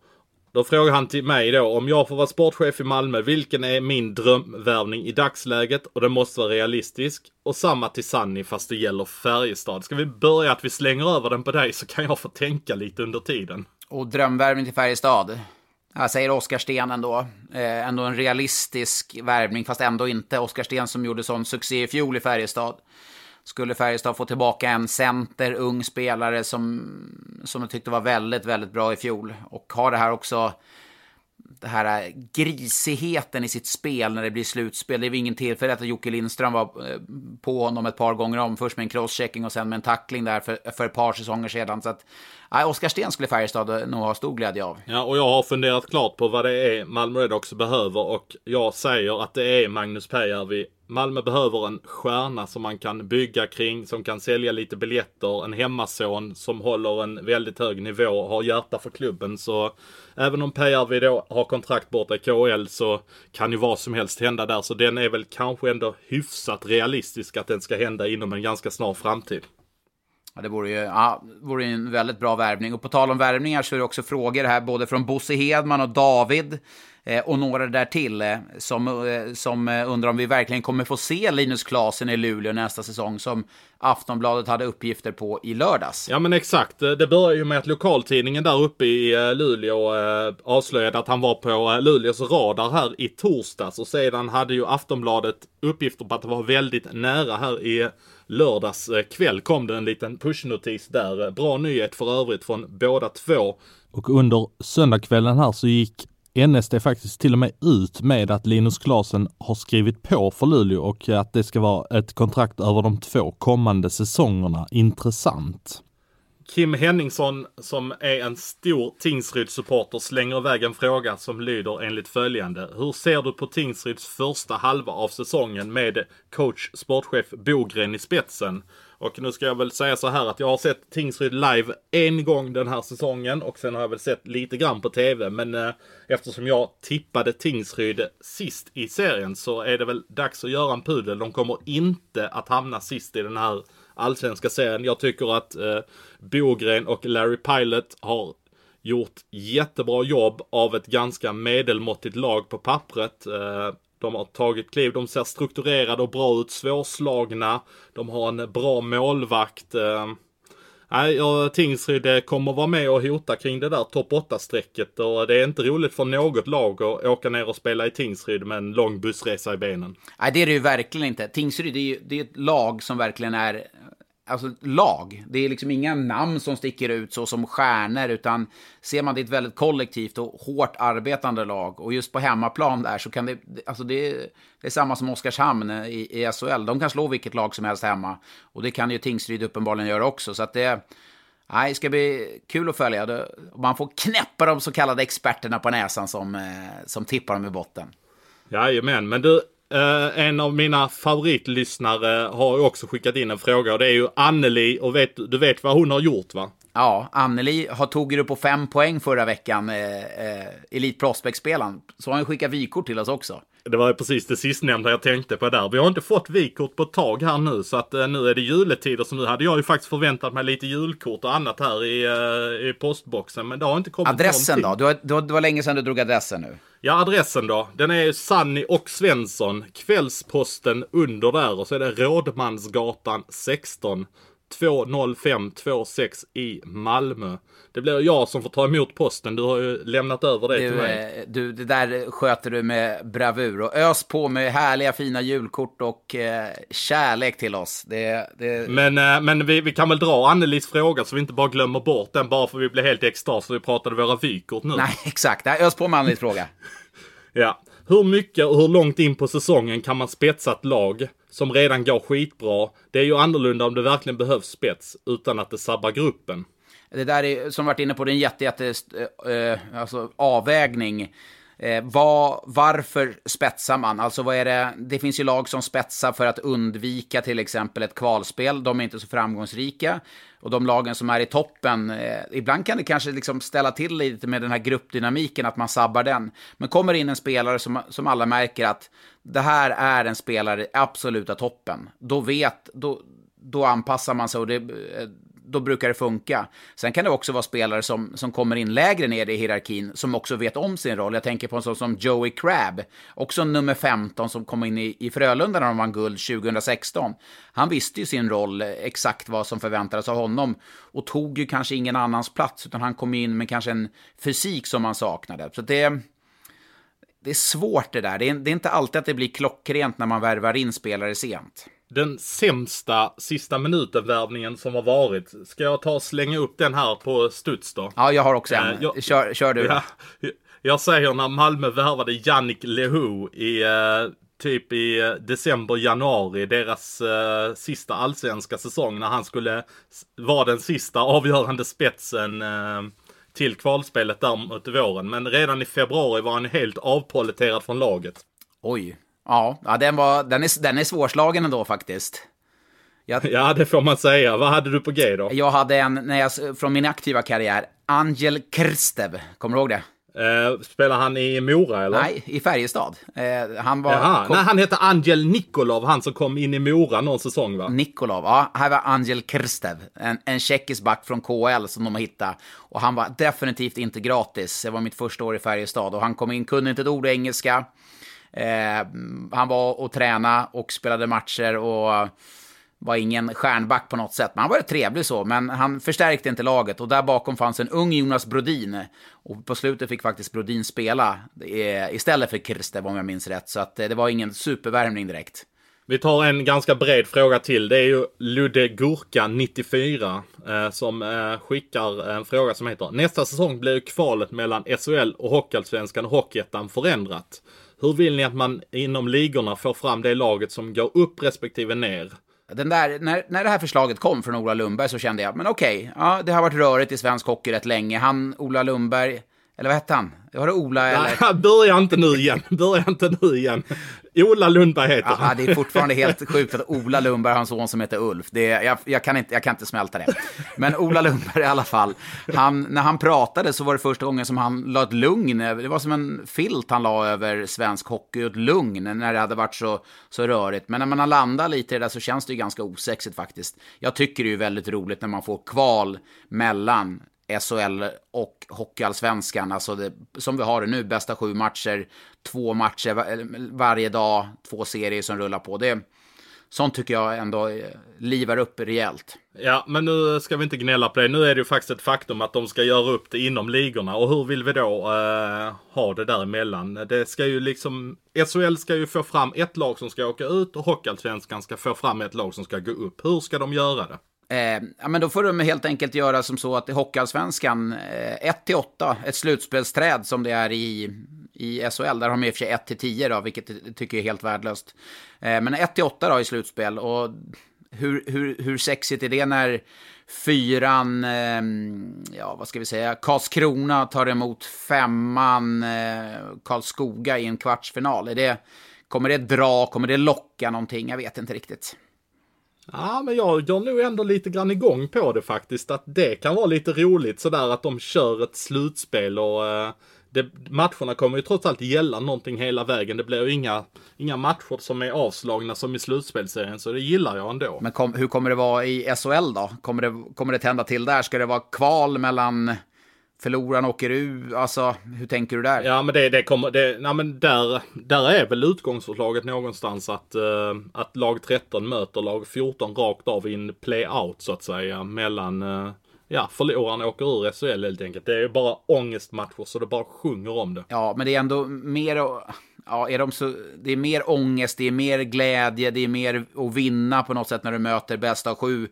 Speaker 5: Då frågar han till mig då, om jag får vara sportchef i Malmö, vilken är min drömvärvning i dagsläget? Och den måste vara realistisk. Och samma till Sanni fast det gäller Färjestad. Ska vi börja att vi slänger över den på dig så kan jag få tänka lite under tiden.
Speaker 4: Och drömvärvning till Färjestad. Jag säger Oskar Sten ändå. Eh, ändå en realistisk värvning, fast ändå inte. Oskar Sten som gjorde sån succé i fjol i Färjestad. Skulle Färjestad få tillbaka en center, ung spelare som, som jag tyckte var väldigt, väldigt bra i fjol. Och har det här också, det här grisigheten i sitt spel när det blir slutspel. Det är väl ingen tillfällighet att Jocke Lindström var eh, på honom ett par gånger om. Först med en crosschecking och sen med en tackling där för, för ett par säsonger sedan. Så att, nej, Oskar Sten skulle Färjestad eh, nog ha stor glädje av.
Speaker 5: Ja, och jag har funderat klart på vad det är Malmö Redhawks behöver och jag säger att det är Magnus Pääjärvi. Malmö behöver en stjärna som man kan bygga kring, som kan sälja lite biljetter, en hemmason som håller en väldigt hög nivå och har hjärta för klubben. Så även om PRV då har kontrakt borta i KHL så kan ju vad som helst hända där. Så den är väl kanske ändå hyfsat realistisk att den ska hända inom en ganska snar framtid.
Speaker 4: Ja, det vore ju ja, vore en väldigt bra värvning. Och på tal om värvningar så är det också frågor här både från Bosse Hedman och David och några där till eh, som, eh, som eh, undrar om vi verkligen kommer få se Linus Klasen i Luleå nästa säsong som Aftonbladet hade uppgifter på i lördags.
Speaker 5: Ja men exakt. Det börjar ju med att lokaltidningen där uppe i eh, Luleå eh, avslöjade att han var på eh, Luleås radar här i torsdags. Och sedan hade ju Aftonbladet uppgifter på att det var väldigt nära här i lördags eh, kväll kom det en liten pushnotis där. Eh, Bra nyhet för övrigt från båda två.
Speaker 9: Och under söndagskvällen här så gick NSD faktiskt till och med ut med att Linus Klasen har skrivit på för Luleå och att det ska vara ett kontrakt över de två kommande säsongerna. Intressant.
Speaker 5: Kim Henningsson som är en stor Tingsryd-supporter slänger iväg en fråga som lyder enligt följande. Hur ser du på Tingsryds första halva av säsongen med coach, sportchef Bogren i spetsen? Och nu ska jag väl säga så här att jag har sett Tingsryd live en gång den här säsongen och sen har jag väl sett lite grann på TV. Men eh, eftersom jag tippade Tingsryd sist i serien så är det väl dags att göra en pudel. De kommer inte att hamna sist i den här allsvenska serien. Jag tycker att eh, Bogren och Larry Pilot har gjort jättebra jobb av ett ganska medelmåttigt lag på pappret. Eh, de har tagit kliv, de ser strukturerade och bra ut, svårslagna. De har en bra målvakt. Eh, nej, Tingsryd eh, kommer vara med och hota kring det där topp 8-strecket och det är inte roligt för något lag att åka ner och spela i Tingsryd med en lång bussresa i benen.
Speaker 4: Nej, det är det ju verkligen inte. Tingsryd det är ju det är ett lag som verkligen är alltså lag. Det är liksom inga namn som sticker ut så som stjärnor, utan ser man det är ett väldigt kollektivt och hårt arbetande lag. Och just på hemmaplan där så kan det, alltså det, det är samma som Oskarshamn i, i SHL. De kan slå vilket lag som helst hemma. Och det kan ju Tingsryd uppenbarligen göra också. Så att det, nej, det ska bli kul att följa. Man får knäppa de så kallade experterna på näsan som, eh, som tippar dem i botten.
Speaker 5: Jajamän, men du, eh, en av mina favoritlyssnare har ju också skickat in en fråga och det är ju Anneli och vet, du vet vad hon har gjort va?
Speaker 4: Ja, Anneli har tog ju på fem poäng förra veckan, eh, eh, Elite Prospect-spelaren. Så har han skickat vykort till oss också.
Speaker 5: Det var precis det sistnämnda jag tänkte på där. Vi har inte fått vykort på ett tag här nu så att eh, nu är det juletider så nu hade jag ju faktiskt förväntat mig lite julkort och annat här i, eh, i postboxen men det har inte kommit
Speaker 4: Adressen
Speaker 5: någonting.
Speaker 4: då? Du har, det var länge sedan du drog adressen nu.
Speaker 5: Ja, adressen då. Den är Sanni och Svensson. Kvällsposten under där och så är det Rådmansgatan 16. 20526 i Malmö. Det blir jag som får ta emot posten. Du har ju lämnat över det till
Speaker 4: Du,
Speaker 5: mig.
Speaker 4: eh, du, det där sköter du med bravur och ös på med härliga fina julkort och eh, kärlek till oss. Det, det,
Speaker 5: Men, eh, men vi, vi kan väl dra Annelies fråga så vi inte bara glömmer bort den bara för vi blir helt extas så vi pratade våra vykort nu.
Speaker 4: Nej, exakt. Nej, Ös på med Annelies fråga. *laughs*
Speaker 5: Ja. Hur mycket och hur långt in på säsongen kan man spetsa ett lag som redan går skitbra? Det är ju annorlunda om det verkligen behövs spets utan att det sabbar gruppen.
Speaker 4: Det där är, som varit inne på, det är en jätte, jätte äh, alltså, avvägning. Eh, vad, varför spetsar man? Alltså vad är det? Det finns ju lag som spetsar för att undvika till exempel ett kvalspel. De är inte så framgångsrika. Och de lagen som är i toppen, eh, ibland kan det kanske liksom ställa till lite med den här gruppdynamiken, att man sabbar den. Men kommer in en spelare som, som alla märker att det här är en spelare i absoluta toppen. Då vet, då, då anpassar man sig och det, eh, då brukar det funka. Sen kan det också vara spelare som, som kommer in lägre ner i hierarkin, som också vet om sin roll. Jag tänker på en sån som Joey Crabb, också nummer 15 som kom in i, i Frölunda när de vann guld 2016. Han visste ju sin roll, eh, exakt vad som förväntades av honom, och tog ju kanske ingen annans plats, utan han kom in med kanske en fysik som man saknade. Så det, det är svårt det där. Det är, det är inte alltid att det blir klockrent när man värvar in spelare sent.
Speaker 5: Den sämsta sista minuten-värvningen som har varit. Ska jag ta och slänga upp den här på studs då?
Speaker 4: Ja, jag har också en.
Speaker 5: Eh, jag-
Speaker 4: kör, kör du.
Speaker 5: Ja, jag säger när Malmö värvade Yannick Lehoux i eh, typ i december, januari, deras eh, sista allsvenska säsong när han skulle vara den sista avgörande spetsen eh, till kvalspelet där mot våren. Men redan i februari var han helt avpoliterad från laget.
Speaker 4: Oj. Ja, ja den, var, den, är, den är svårslagen ändå faktiskt. Jag,
Speaker 5: Ja, det får man säga. Vad hade du på G då?
Speaker 4: jag hade en, när jag, från min aktiva karriär, Angel Krstev. Kommer du ihåg det?
Speaker 5: Eh, spelar han i Mora eller?
Speaker 4: Nej, i Färjestad. Eh, han var...
Speaker 5: Jaha,
Speaker 4: kom,
Speaker 5: nej, han hette Angel Nikolov, han som kom in i Mora någon säsong va?
Speaker 4: Nikolov, ja, här var Angel Krstev, en, en tjeckisk back från KL som de har hittat. Och han var definitivt inte gratis. Det var mitt första år i Färjestad och han kom in, kunde inte ett ord engelska. Eh, han var och tränade och spelade matcher och var ingen stjärnback på något sätt. Men han var trevlig så, men han förstärkte inte laget. Och där bakom fanns en ung Jonas Brodin. Och på slutet fick faktiskt Brodin spela eh, istället för Kirste om jag minns rätt. Så att, eh, det var ingen supervärmning direkt.
Speaker 5: Vi tar en ganska bred fråga till. Det är ju Ludde Gurka 94 eh, som eh, skickar en fråga som heter Nästa säsong blir ju kvalet mellan SHL och Hockeyallsvenskan och Hockeyettan förändrat. Hur vill ni att man inom ligorna får fram det laget som går upp respektive ner?
Speaker 4: Den där, när, när det här förslaget kom från Ola Lundberg så kände jag, men okej, ja, det har varit rörigt i svensk hockey rätt länge. Han, Ola Lundberg, eller vad hette han? Var det Ola eller?
Speaker 5: Nej, börja inte nu igen. Börja inte nu igen. Ola Lundberg heter
Speaker 4: Ja,
Speaker 5: han.
Speaker 4: det är fortfarande helt *laughs* sjukt att Ola Lundberg har en son som heter Ulf. Det är, jag, jag, kan inte, jag kan inte smälta det. Men Ola Lundberg i alla fall, han, när han pratade så var det första gången som han la ett lugn, det var som en filt han la över svensk hockey, ett lugn när det hade varit så, så rörigt. Men när man har landat lite i det där så känns det ju ganska osexigt faktiskt. Jag tycker det är väldigt roligt när man får kval mellan SHL och Hockeyallsvenskan, alltså det, som vi har det nu, bästa sju matcher, två matcher varje dag, två serier som rullar på. Det, sånt tycker jag ändå eh, livar upp rejält.
Speaker 5: Ja, men nu ska vi inte gnälla på det. Nu är det ju faktiskt ett faktum att de ska göra upp det inom ligorna. Och hur vill vi då eh, ha det däremellan? Det ska ju liksom... SHL ska ju få fram ett lag som ska åka ut och Hockeyallsvenskan ska få fram ett lag som ska gå upp. Hur ska de göra det?
Speaker 4: Eh, ja, men då får de helt enkelt göra som så att i Hockeyallsvenskan, eh, 1-8, ett slutspelsträd som det är i, i SHL, där har de i och för sig 1-10 då, vilket jag tycker är helt värdelöst. Eh, men 1-8 då i slutspel, och hur, hur, hur sexigt är det när fyran, eh, ja vad ska vi säga, Karlskrona tar emot femman eh, Karlskoga i en kvartsfinal? Är det, kommer det dra, kommer det locka någonting? Jag vet inte riktigt.
Speaker 5: Ja, men jag går nog ändå lite grann igång på det faktiskt. Att det kan vara lite roligt sådär att de kör ett slutspel och eh, det, matcherna kommer ju trots allt gälla någonting hela vägen. Det blir ju inga, inga matcher som är avslagna som i slutspelserien, så det gillar jag ändå.
Speaker 4: Men kom, hur kommer det vara i SHL då? Kommer det, kommer det tända till där? Ska det vara kval mellan förloraren åker ur. Alltså, hur tänker du där?
Speaker 5: Ja, men det, det kommer, det, nej, men där, där är väl utgångsförslaget någonstans att, uh, att lag 13 möter lag 14 rakt av i en play-out så att säga mellan uh, Ja, förloraren åker ur SHL helt enkelt. Det är bara ångestmatcher så det bara sjunger om det.
Speaker 4: Ja, men det är ändå mer... Ja, är de så, det är mer ångest, det är mer glädje, det är mer att vinna på något sätt när du möter bästa av sju.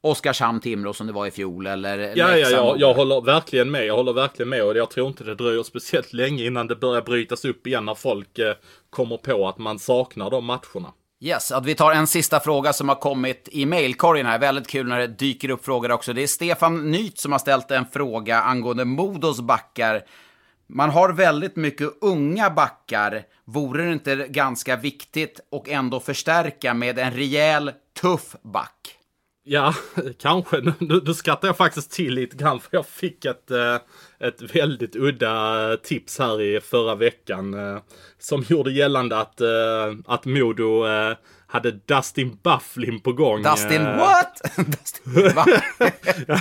Speaker 4: Oskarshamn-Timrå som det var i fjol eller
Speaker 5: Ja, ja, ja, jag håller verkligen med. Jag håller verkligen med och jag tror inte det dröjer speciellt länge innan det börjar brytas upp igen när folk eh, kommer på att man saknar de matcherna.
Speaker 4: Yes, att vi tar en sista fråga som har kommit i mailkorgen här. Väldigt kul när det dyker upp frågor också. Det är Stefan Nyt som har ställt en fråga angående Modos backar. Man har väldigt mycket unga backar. Vore det inte ganska viktigt och ändå förstärka med en rejäl, tuff back?
Speaker 5: Ja, *laughs* kanske. Nu, nu skrattar jag faktiskt till lite grann för jag fick ett, eh, ett väldigt udda tips här i förra veckan. Eh, som gjorde gällande att, eh, att Modo hade Dustin Bufflin på gång.
Speaker 4: Dustin what? *laughs* Dustin, va? *laughs*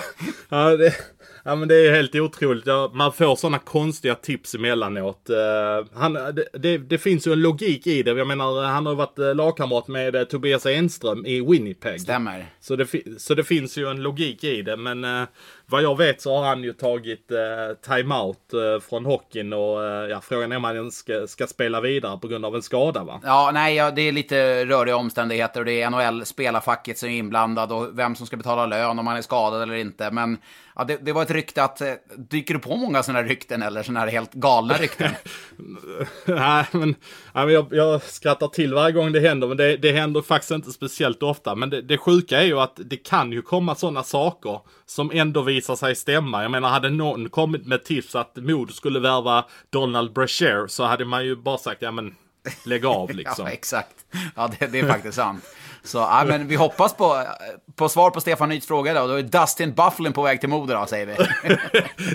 Speaker 5: ja, det, Ja men det är helt otroligt. Man får sådana konstiga tips emellanåt. Uh, han, det, det, det, finns ju en logik i det. Jag menar, han har varit eh, lagkamrat med uh, Tobias Enström i Winnipeg.
Speaker 4: Stämmer.
Speaker 5: Så det, så det finns ju en logik i det. Men vad jag vet så har han ju tagit uh, timeout uh, från hockeyn och uh, ja, frågan är om han ska, ska spela vidare på grund av en skada va?
Speaker 4: Ja, nej, ja, det är lite röriga omständigheter och det är NHL-spelarfacket som är inblandad och vem som ska betala lön om man är skadad eller inte. Men ja, det, det var ett rykte att, dyker du på många sådana här rykten eller sådana här helt galna rykten? *laughs*
Speaker 5: nej, men, nej, men jag, jag skrattar till varje gång det händer, men det, det händer faktiskt inte speciellt ofta. Men det, det sjuka är ju att det kan ju komma sådana saker som ändå visar sig stämma. Jag menar, hade någon kommit med tips att Mod skulle värva Donald Brashear så hade man ju bara sagt, ja men lägg av *laughs* liksom.
Speaker 4: ja, exakt. Ja, det, det är faktiskt sant. Så ja, men vi hoppas på, på svar på Stefan Nyts fråga då. Då är Dustin Bufflin på väg till Modo då, säger vi.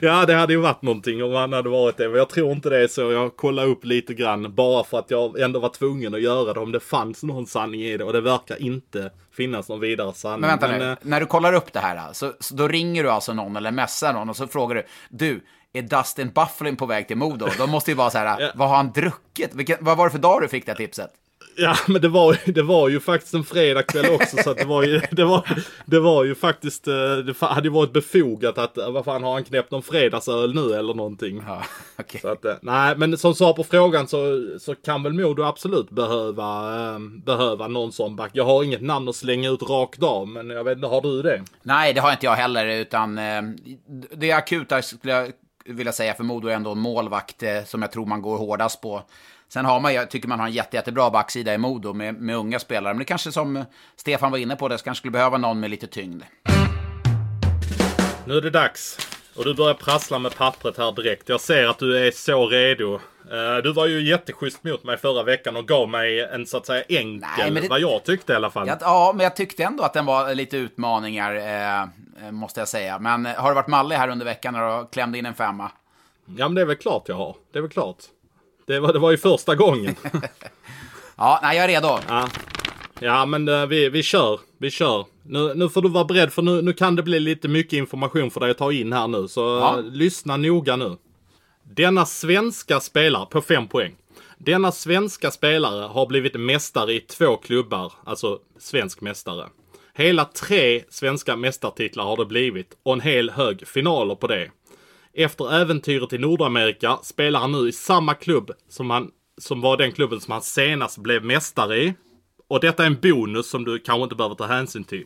Speaker 4: *laughs*
Speaker 5: ja, det hade ju varit någonting om han hade varit det. Men jag tror inte det så. Jag kollar upp lite grann bara för att jag ändå var tvungen att göra det. Om det fanns någon sanning i det. Och det verkar inte finnas någon vidare sanning.
Speaker 4: Men vänta men, nu. Äh... När du kollar upp det här, så, så då ringer du alltså någon eller messar någon och så frågar du. Du, är Dustin Bufflin på väg till Modo? Då måste ju vara så här, *laughs* ja. vad har han druckit? Vilket, vad var det för dag du fick det tipset?
Speaker 5: Ja, men det var, det var ju faktiskt en fredagkväll också så det var ju, det var, det var ju faktiskt, eh, det hade ju varit befogat att, eh, vad fan har han knäppt någon fredagsöl nu eller någonting?
Speaker 4: Ja, *laughs* okay.
Speaker 5: så att, eh, nej, men som svar på frågan så, så kan väl Modo absolut behöva, äh, behöva någon sån back. Jag har inget namn att slänga ut rakt av, men jag vet inte, har du det?
Speaker 4: Nej, det har inte jag heller, utan äh, det är akuta skulle jag vilja säga för Modo är ändå en målvakt äh, som jag tror man går hårdast på. Sen har man, jag tycker man har en jätte, jättebra backsida i Modo med, med unga spelare. Men det kanske som Stefan var inne på, det kanske skulle behöva någon med lite tyngd.
Speaker 5: Nu är det dags. Och du börjar prassla med pappret här direkt. Jag ser att du är så redo. Eh, du var ju jätteschysst mot mig förra veckan och gav mig en så att säga enkel, Nej, det... vad jag tyckte i alla fall.
Speaker 4: Ja, men jag tyckte ändå att den var lite utmaningar, eh, måste jag säga. Men har du varit mallig här under veckan när du klämde in en femma?
Speaker 5: Ja, men det är väl klart jag har. Det är väl klart. Det var, det var ju första gången. *laughs*
Speaker 4: ja, nej, jag är redo.
Speaker 5: Ja, ja men uh, vi, vi kör. Vi kör. Nu, nu får du vara beredd för nu, nu kan det bli lite mycket information för dig att ta in här nu. Så ja. uh, lyssna noga nu. Denna svenska spelare, på fem poäng. Denna svenska spelare har blivit mästare i två klubbar, alltså svensk mästare. Hela tre svenska mästartitlar har det blivit och en hel hög finaler på det. Efter äventyret i Nordamerika spelar han nu i samma klubb som, han, som var den klubben som han senast blev mästare i. Och detta är en bonus som du kanske inte behöver ta hänsyn till.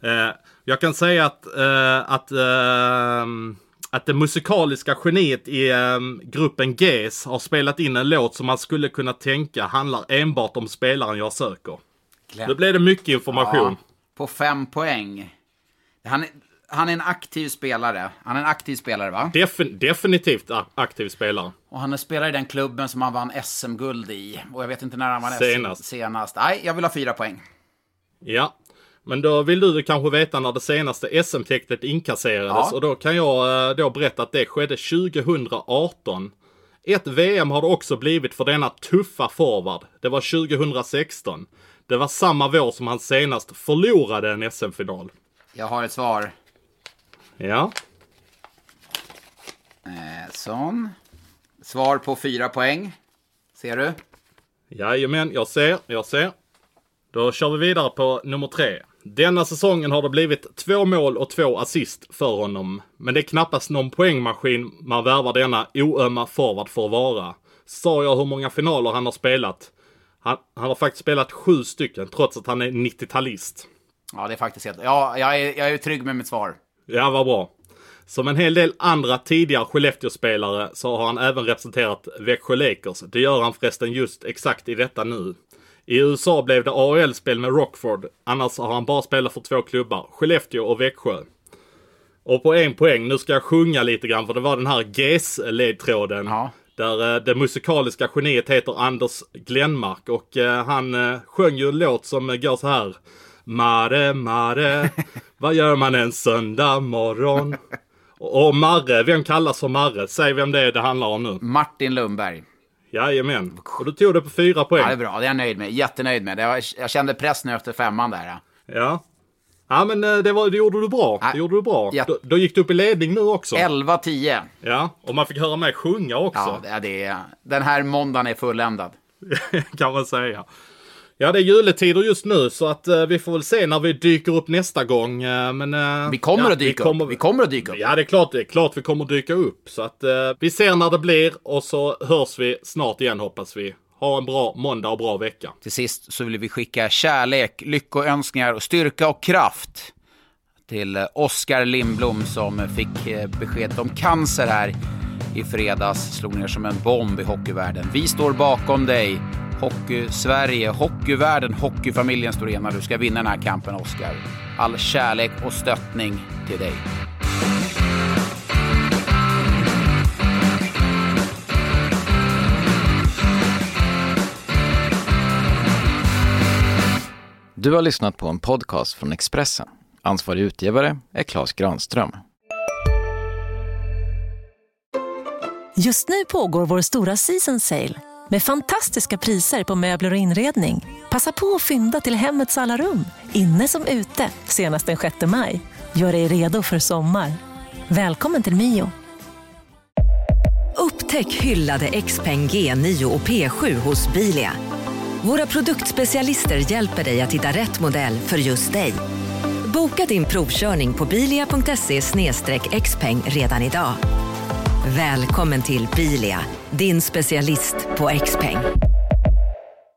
Speaker 5: Eh, jag kan säga att, eh, att, eh, att det musikaliska geniet i eh, gruppen GES har spelat in en låt som man skulle kunna tänka handlar enbart om spelaren jag söker. Nu blev det mycket information. Ja,
Speaker 4: på fem poäng. Han, han är en aktiv spelare. Han är en aktiv spelare, va?
Speaker 5: Defin definitivt aktiv spelare.
Speaker 4: Och han är spelare i den klubben som han vann SM-guld i. Och jag vet inte när han vann
Speaker 5: senast.
Speaker 4: SM senast. Nej, jag vill ha fyra poäng.
Speaker 5: Ja. Men då vill du kanske veta när det senaste SM-tecknet inkasserades. Ja. Och då kan jag eh, då berätta att det skedde 2018. Ett VM har det också blivit för denna tuffa forward. Det var 2016. Det var samma vår som han senast förlorade en SM-final.
Speaker 4: Jag har ett svar.
Speaker 5: Ja.
Speaker 4: Eh, sån. Svar på fyra poäng. Ser du?
Speaker 5: Jajamän, jag ser, jag ser. Då kör vi vidare på nummer tre. Denna säsongen har det blivit två mål och två assist för honom. Men det är knappast någon poängmaskin man värvar denna oömma forward för att vara. Sa jag hur många finaler han har spelat? Han, han har faktiskt spelat sju stycken trots att han är 90-talist.
Speaker 4: Ja, det är faktiskt helt... Ja, jag är, jag är trygg med mitt svar.
Speaker 5: Ja, vad bra. Som en hel del andra tidigare Skellefteå-spelare så har han även representerat Växjö Lakers. Det gör han förresten just exakt i detta nu. I USA blev det AHL-spel med Rockford. Annars har han bara spelat för två klubbar, Skellefteå och Växjö. Och på en poäng, nu ska jag sjunga lite grann för det var den här GES-ledtråden.
Speaker 4: Ja.
Speaker 5: Där eh, det musikaliska geniet heter Anders Glenmark och eh, han eh, sjöng ju en låt som går så här. Mare, Mare, vad gör man en söndag morgon? Och Marre, vem kallas för Marre? Säg vem det är det handlar om nu.
Speaker 4: Martin Lundberg.
Speaker 5: Jajamän. Och du tog det på fyra poäng.
Speaker 4: Ja, det är bra. Det är jag nöjd med. Jättenöjd med. Var, jag kände press nu efter femman där.
Speaker 5: Ja. Ja men eh, det, var, det gjorde du bra.
Speaker 4: Ja.
Speaker 5: Det gjorde du bra.
Speaker 4: Ja.
Speaker 5: Då, då gick du upp i ledning nu också.
Speaker 4: 11-10.
Speaker 5: Ja, och man fick höra mig sjunga också.
Speaker 4: Ja, det är, den här måndagen är fulländad. *laughs*
Speaker 5: kan man säga. Ja, det är julettider just nu så att eh, vi får väl se när vi dyker upp nästa gång. eh, men, eh,
Speaker 4: Vi kommer
Speaker 5: ja,
Speaker 4: att dyka
Speaker 5: kommer-
Speaker 4: upp. Vi kommer att dyka upp.
Speaker 5: Ja, det är klart, det är klart vi kommer dyka upp. Så att eh, vi ser när det blir och så hörs vi snart igen hoppas vi. Ha en bra måndag och bra vecka.
Speaker 4: Till sist så vill vi skicka kärlek, lyckoönskningar och styrka och kraft till eh, Oskar Lindblom som fick eh, beskedet om cancer här i fredags. Slog ner som en bomb i hockeyvärlden. Vi står bakom dig. Hockey-Sverige, hockeyvärlden, hockeyfamiljen står enad. Du ska vinna den här kampen, Oskar. All kärlek och stöttning till dig.
Speaker 10: Du har lyssnat på en podcast från Expressen. Ansvarig utgivare är Klas Granström.
Speaker 11: Just nu pågår vår stora season sale med fantastiska priser på möbler och inredning. Passa på att fynda till hemmets alla rum, inne som ute, senast den 6 maj. Gör dig redo för sommar. Välkommen till Mio.
Speaker 12: Upptäck hyllade XPeng G9 och P7 hos Bilia. Våra produktspecialister hjälper dig att hitta rätt modell för just dig. Boka din provkörning på bilia.se xpeng redan idag. Välkommen till Bilia, din specialist på X-peng.